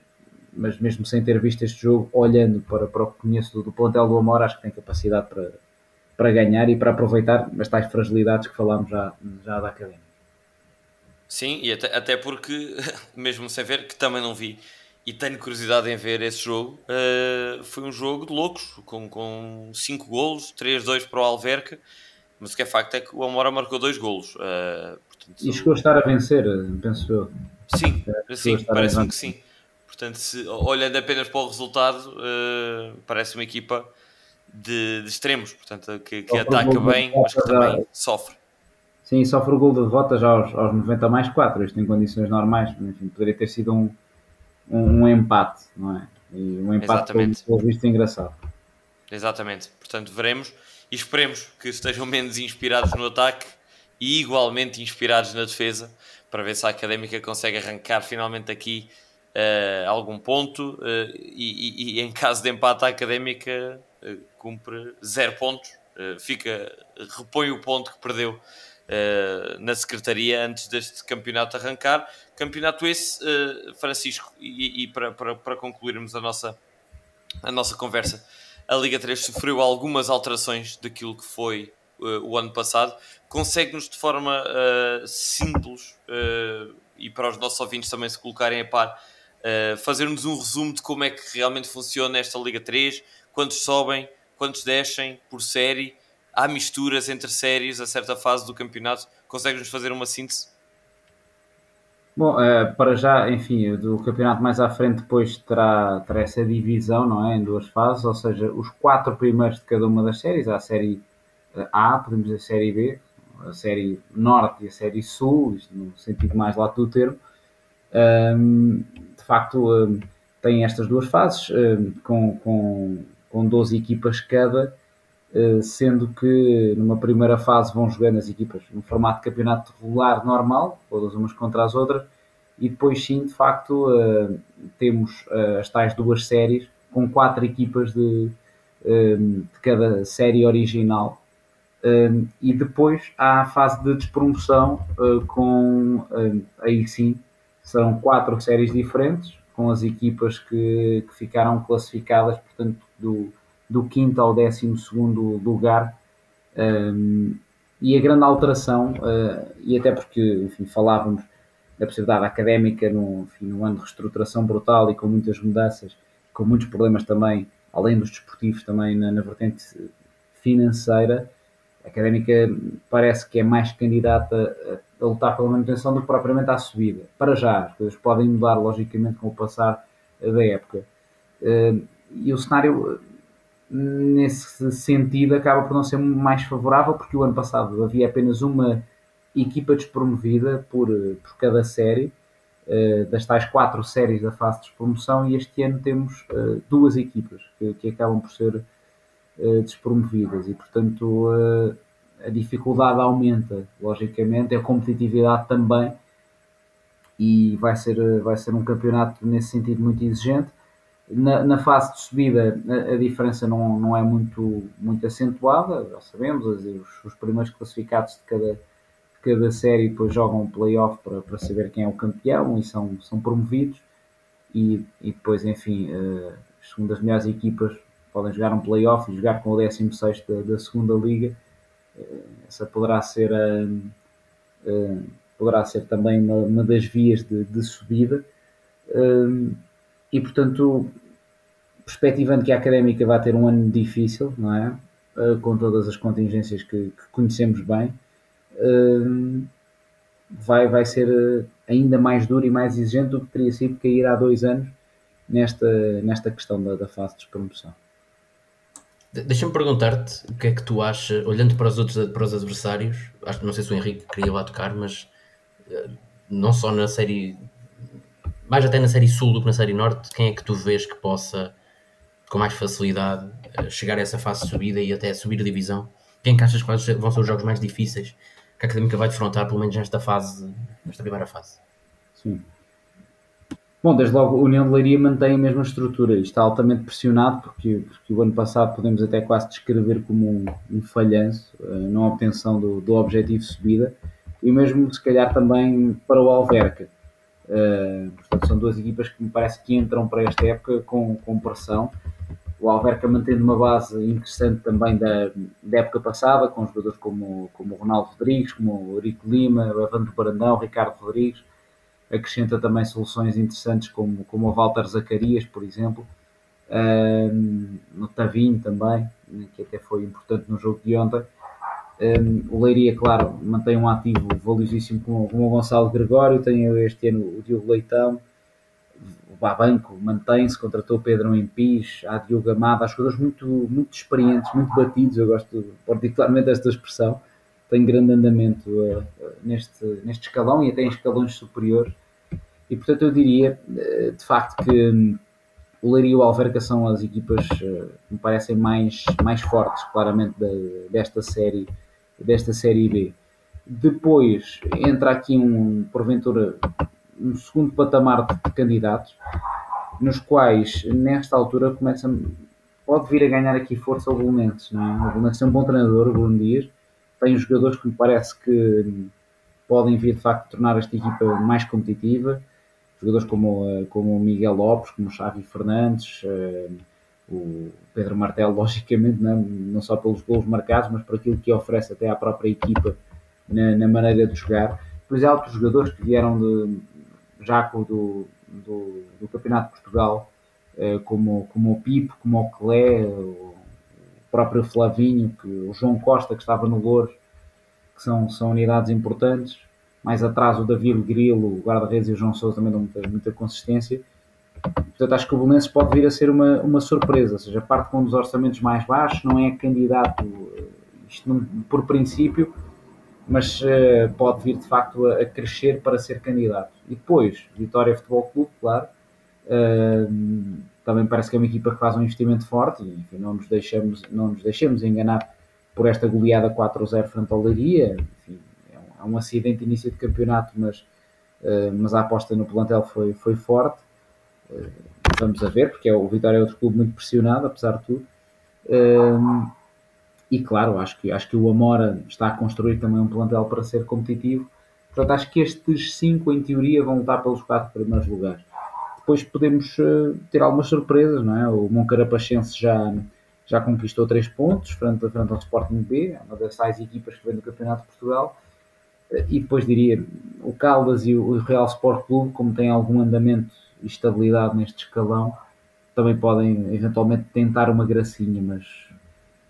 mas mesmo sem ter visto este jogo, olhando para, para o que conheço do, do plantel do Amor, acho que tem capacidade para, para ganhar e para aproveitar as tais fragilidades que falámos já, já da academia. Sim, e até, até porque, <laughs> mesmo sem ver, que também não vi, e tenho curiosidade em ver esse jogo. Uh, foi um jogo de loucos, com 5 golos, 3-2 para o Alverca, mas o que é facto é que o Amora marcou 2 golos. Uh, portanto, e chegou a estar a vencer, penso eu. Sim, é, sim parece-me que sim. Portanto, se, olhando apenas para o resultado, uh, parece uma equipa de, de extremos, portanto, que, que ataca bem, mas que também sofre. Sim, sofre o gol de derrota já aos, aos 90 mais 4, isto em condições normais, enfim, poderia ter sido um, um, um empate, não é? E um empate pelo visto engraçado. Exatamente, portanto veremos e esperemos que estejam menos inspirados no ataque e igualmente inspirados na defesa para ver se a Académica consegue arrancar finalmente aqui uh, algum ponto uh, e, e, e, em caso de empate a Académica uh, cumpre zero pontos, fica, repõe o ponto que perdeu na Secretaria antes deste campeonato arrancar. Campeonato esse, uh, Francisco, e, e para, para, para, concluirmos a nossa, a nossa conversa, a Liga 3 sofreu algumas alterações daquilo que foi uh, o ano passado. Consegue-nos de forma simples e para os nossos ouvintes também se colocarem a par, fazer-nos um resumo de como é que realmente funciona esta Liga 3, quantos sobem, quantos descem por série há misturas entre séries a certa fase do campeonato. Consegues-nos fazer uma síntese? Bom, uh, para já, enfim, do campeonato mais à frente depois terá, terá essa divisão, não é? Em duas fases, ou seja, os quatro primeiros de cada uma das séries, há a série eh, A, podemos dizer a série B, a série Norte e a série Sul, isto no sentido mais lato do termo. Um, de facto, um, tem estas duas fases, um, com, com, com 12 equipas cada, eh, sendo que numa primeira fase vão jogando as equipas no formato de campeonato regular normal, todas umas contra as outras, e depois sim, de facto, eh, temos eh, as tais duas séries com quatro equipas de, de cada série original. E depois há a fase de despromoção com, aí sim, serão quatro séries diferentes, com as equipas que, que ficaram classificadas, portanto, do, do quinto ao décimo segundo lugar. Um, e a grande alteração, uh, e até porque enfim, falávamos da possibilidade académica no, enfim, num ano de reestruturação brutal e com muitas mudanças, com muitos problemas também, além dos desportivos, também na, na vertente financeira, a académica parece que é mais candidata a, a lutar pela manutenção do que propriamente à subida. Para já, as coisas podem mudar logicamente com o passar da época. Uh, e o cenário nesse sentido acaba por não ser mais favorável porque o ano passado havia apenas uma equipa despromovida por, por cada série uh, das tais quatro séries da fase de despromoção e este ano temos uh, duas equipas que, que, acabam por ser uh, despromovidas. E portanto a dificuldade aumenta logicamente, a competitividade também e vai ser, vai ser um campeonato nesse sentido muito exigente na, na, fase de subida a, a, diferença não, não é muito, muito acentuada, já sabemos, os, os primeiros classificados de cada, de cada série depois jogam um playoff para, para saber quem é o campeão e são, são promovidos e, e depois, enfim, uh, as segundas melhores equipas podem jogar um playoff e jogar com o 16 da, da segunda liga. Uh, essa poderá ser, a, uh, poderá ser também uma, uma das vias de, de subida. E portanto, perspectivando que a académica vai ter um ano difícil, não é? Uh, com todas as contingências que, que conhecemos bem, uh, vai, vai ser eh, ainda mais duro e mais exigente do que teria sido cair há dois anos nesta, nesta questão da, da fase de promoção. Deixa-me perguntar-te o que é que tu achas, olhando para os outros para os adversários, acho, não sei se o Henrique queria lá tocar, mas não só na série mais até na série Sul do que na série Norte, quem é que tu vês que possa, com mais facilidade, eh, chegar a essa fase de subida e até subir a divisão? Quem é que achas quais vão ser os jogos mais difíceis que a Académica vai defrontar, pelo menos nesta fase, nesta primeira fase? Sim. Bom, desde logo, a União de Leiria mantém a mesma estrutura e está altamente pressionado porque, porque o ano passado podemos até quase descrever como um, um falhanço uh, na obtenção do, do objetivo subida e mesmo se calhar também para o Alverca Uh, portanto, são duas equipas que me parece que entram para esta época com, com pressão. O Alverca mantendo uma base interessante também da, da época passada, com jogadores como, como o Ronaldo Rodrigues, como o Eurico Lima, o Evandro Barandão, o Ricardo Rodrigues. Acrescenta também soluções interessantes como, como o Walter Zacarias, por exemplo. Uh, no Tavinho também, que até foi importante no jogo de ontem. Um, o Leiria, claro, mantém um ativo valiosíssimo com, com o Gonçalo Gregório, tem este ano o Diogo Leitão, o Babanco mantém-se, contratou Pedro Empis, há Diogo Amado, há jogadores muito, muito experientes, muito batidos, eu gosto particularmente desta expressão, tem grande andamento uh, neste, neste escalão e até em escalões superiores. E portanto eu diria, uh, de facto, que um, o Leiria e o Alverca são as equipas uh, que me parecem mais, mais fortes, claramente, de, desta série desta Série B. Depois entra aqui um, porventura, um segundo patamar de candidatos, nos quais, nesta altura, começa, pode vir a ganhar aqui força o Belenenses. É? O Belenenses é um bom treinador, o Bruno Dias, tem jogadores que me parece que podem vir de facto tornar esta equipa mais competitiva. Jogadores como, eh, como o Miguel Lopes, como o Xavi Fernandes, uh, o Pedro Martelo, logicamente, não, não só pelos gols marcados, mas por aquilo que oferece até à própria equipa na, na maneira de jogar. Depois há outros jogadores que vieram de, já do, do, do Campeonato de Portugal, uh, como, como o Pipo, como o Clé, o próprio Flavinho, que, o João Costa, que estava no Louros, que são, são unidades importantes. Mais atrás o David Grilo, o guarda-redes e o João Sousa também dão muita, muita consistência. Portanto, acho que o Belenenses pode vir a ser uma, uma surpresa, ou seja, parte com um dos orçamentos mais baixos, não é candidato, eh, isto não, por princípio, mas uh, pode vir de facto a, a, crescer para ser candidato. E depois, Vitória Futebol Clube, claro, uh, também parece que é uma equipa que faz um investimento forte e enfim, não, nos deixamos, não nos deixemos enganar por esta goleada 4-0 frente ao Leiria. Enfim, é, um, é um acidente de início de campeonato, mas, uh, mas a aposta no plantel foi, foi forte. Uh, vamos a ver, porque é, o Vitória é outro clube muito pressionado, apesar de tudo. Uh, e claro, acho que, acho que o Amora está a construir também um plantel para ser competitivo. Portanto, acho que estes cinco, em teoria, vão lutar pelos quatro primeiros lugares. Depois podemos ter algumas surpresas, não é? O Moncarapachense já, já conquistou 3 pontos frente, frente ao Sporting B, é uma das seis equipas que vem do Campeonato de Portugal. E depois diria, o Caldas e o Real Sport Clube, como têm algum andamento e estabilidade neste escalão, também podem eventualmente tentar uma gracinha, mas,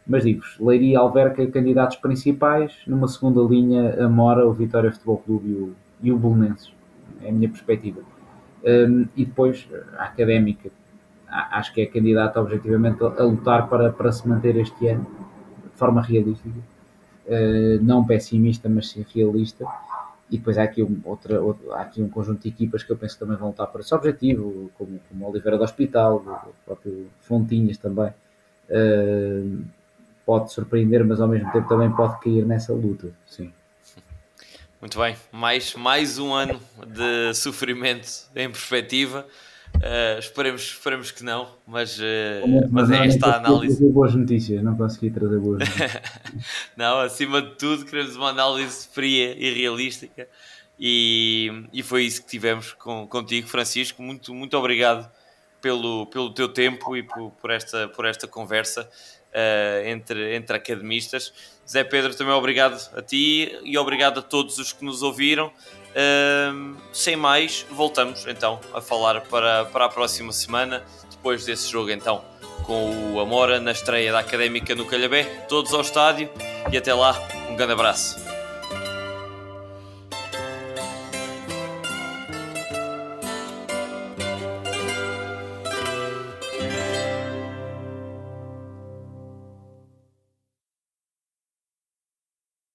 mas digo-vos, Leiria e Alverca candidatos principais, numa segunda linha Amora, o Vitória Futebol Clube e o, e o Bolonenses, é a minha perspectiva. Um, e depois a Académica, acho que é candidato objetivamente a, lutar para, para se manter este ano de forma realística, uh, não pessimista, mas sim realista. E depois há aqui, um, outra, há aqui um conjunto de equipas que eu penso que também vão lutar para esse objetivo, como, como Oliveira do Hospital, o próprio Fontinhas também. Uh, pode surpreender, mas ao mesmo tempo também pode cair nessa luta. Sim. Muito bem, mais, mais um ano de sofrimento em perspectiva. Uh, esperemos, esperemos que não, mas, uh, mas é esta a análise. Trazer boas notícias, não consegui trazer boas <laughs> notícias. não, acima de tudo, queremos uma análise fria e realística. E, e foi isso que tivemos com, contigo, Francisco. Muito, muito obrigado pelo, pelo teu tempo e por, por, esta, por esta conversa uh, entre, entre academistas. Zé Pedro, também obrigado a ti e obrigado a todos os que nos ouviram. Uh, sem mais, voltamos então a falar para, para a próxima semana, depois desse jogo então com o Amora na estreia da Académica no Calhabé. Todos ao estádio e até lá, um grande abraço.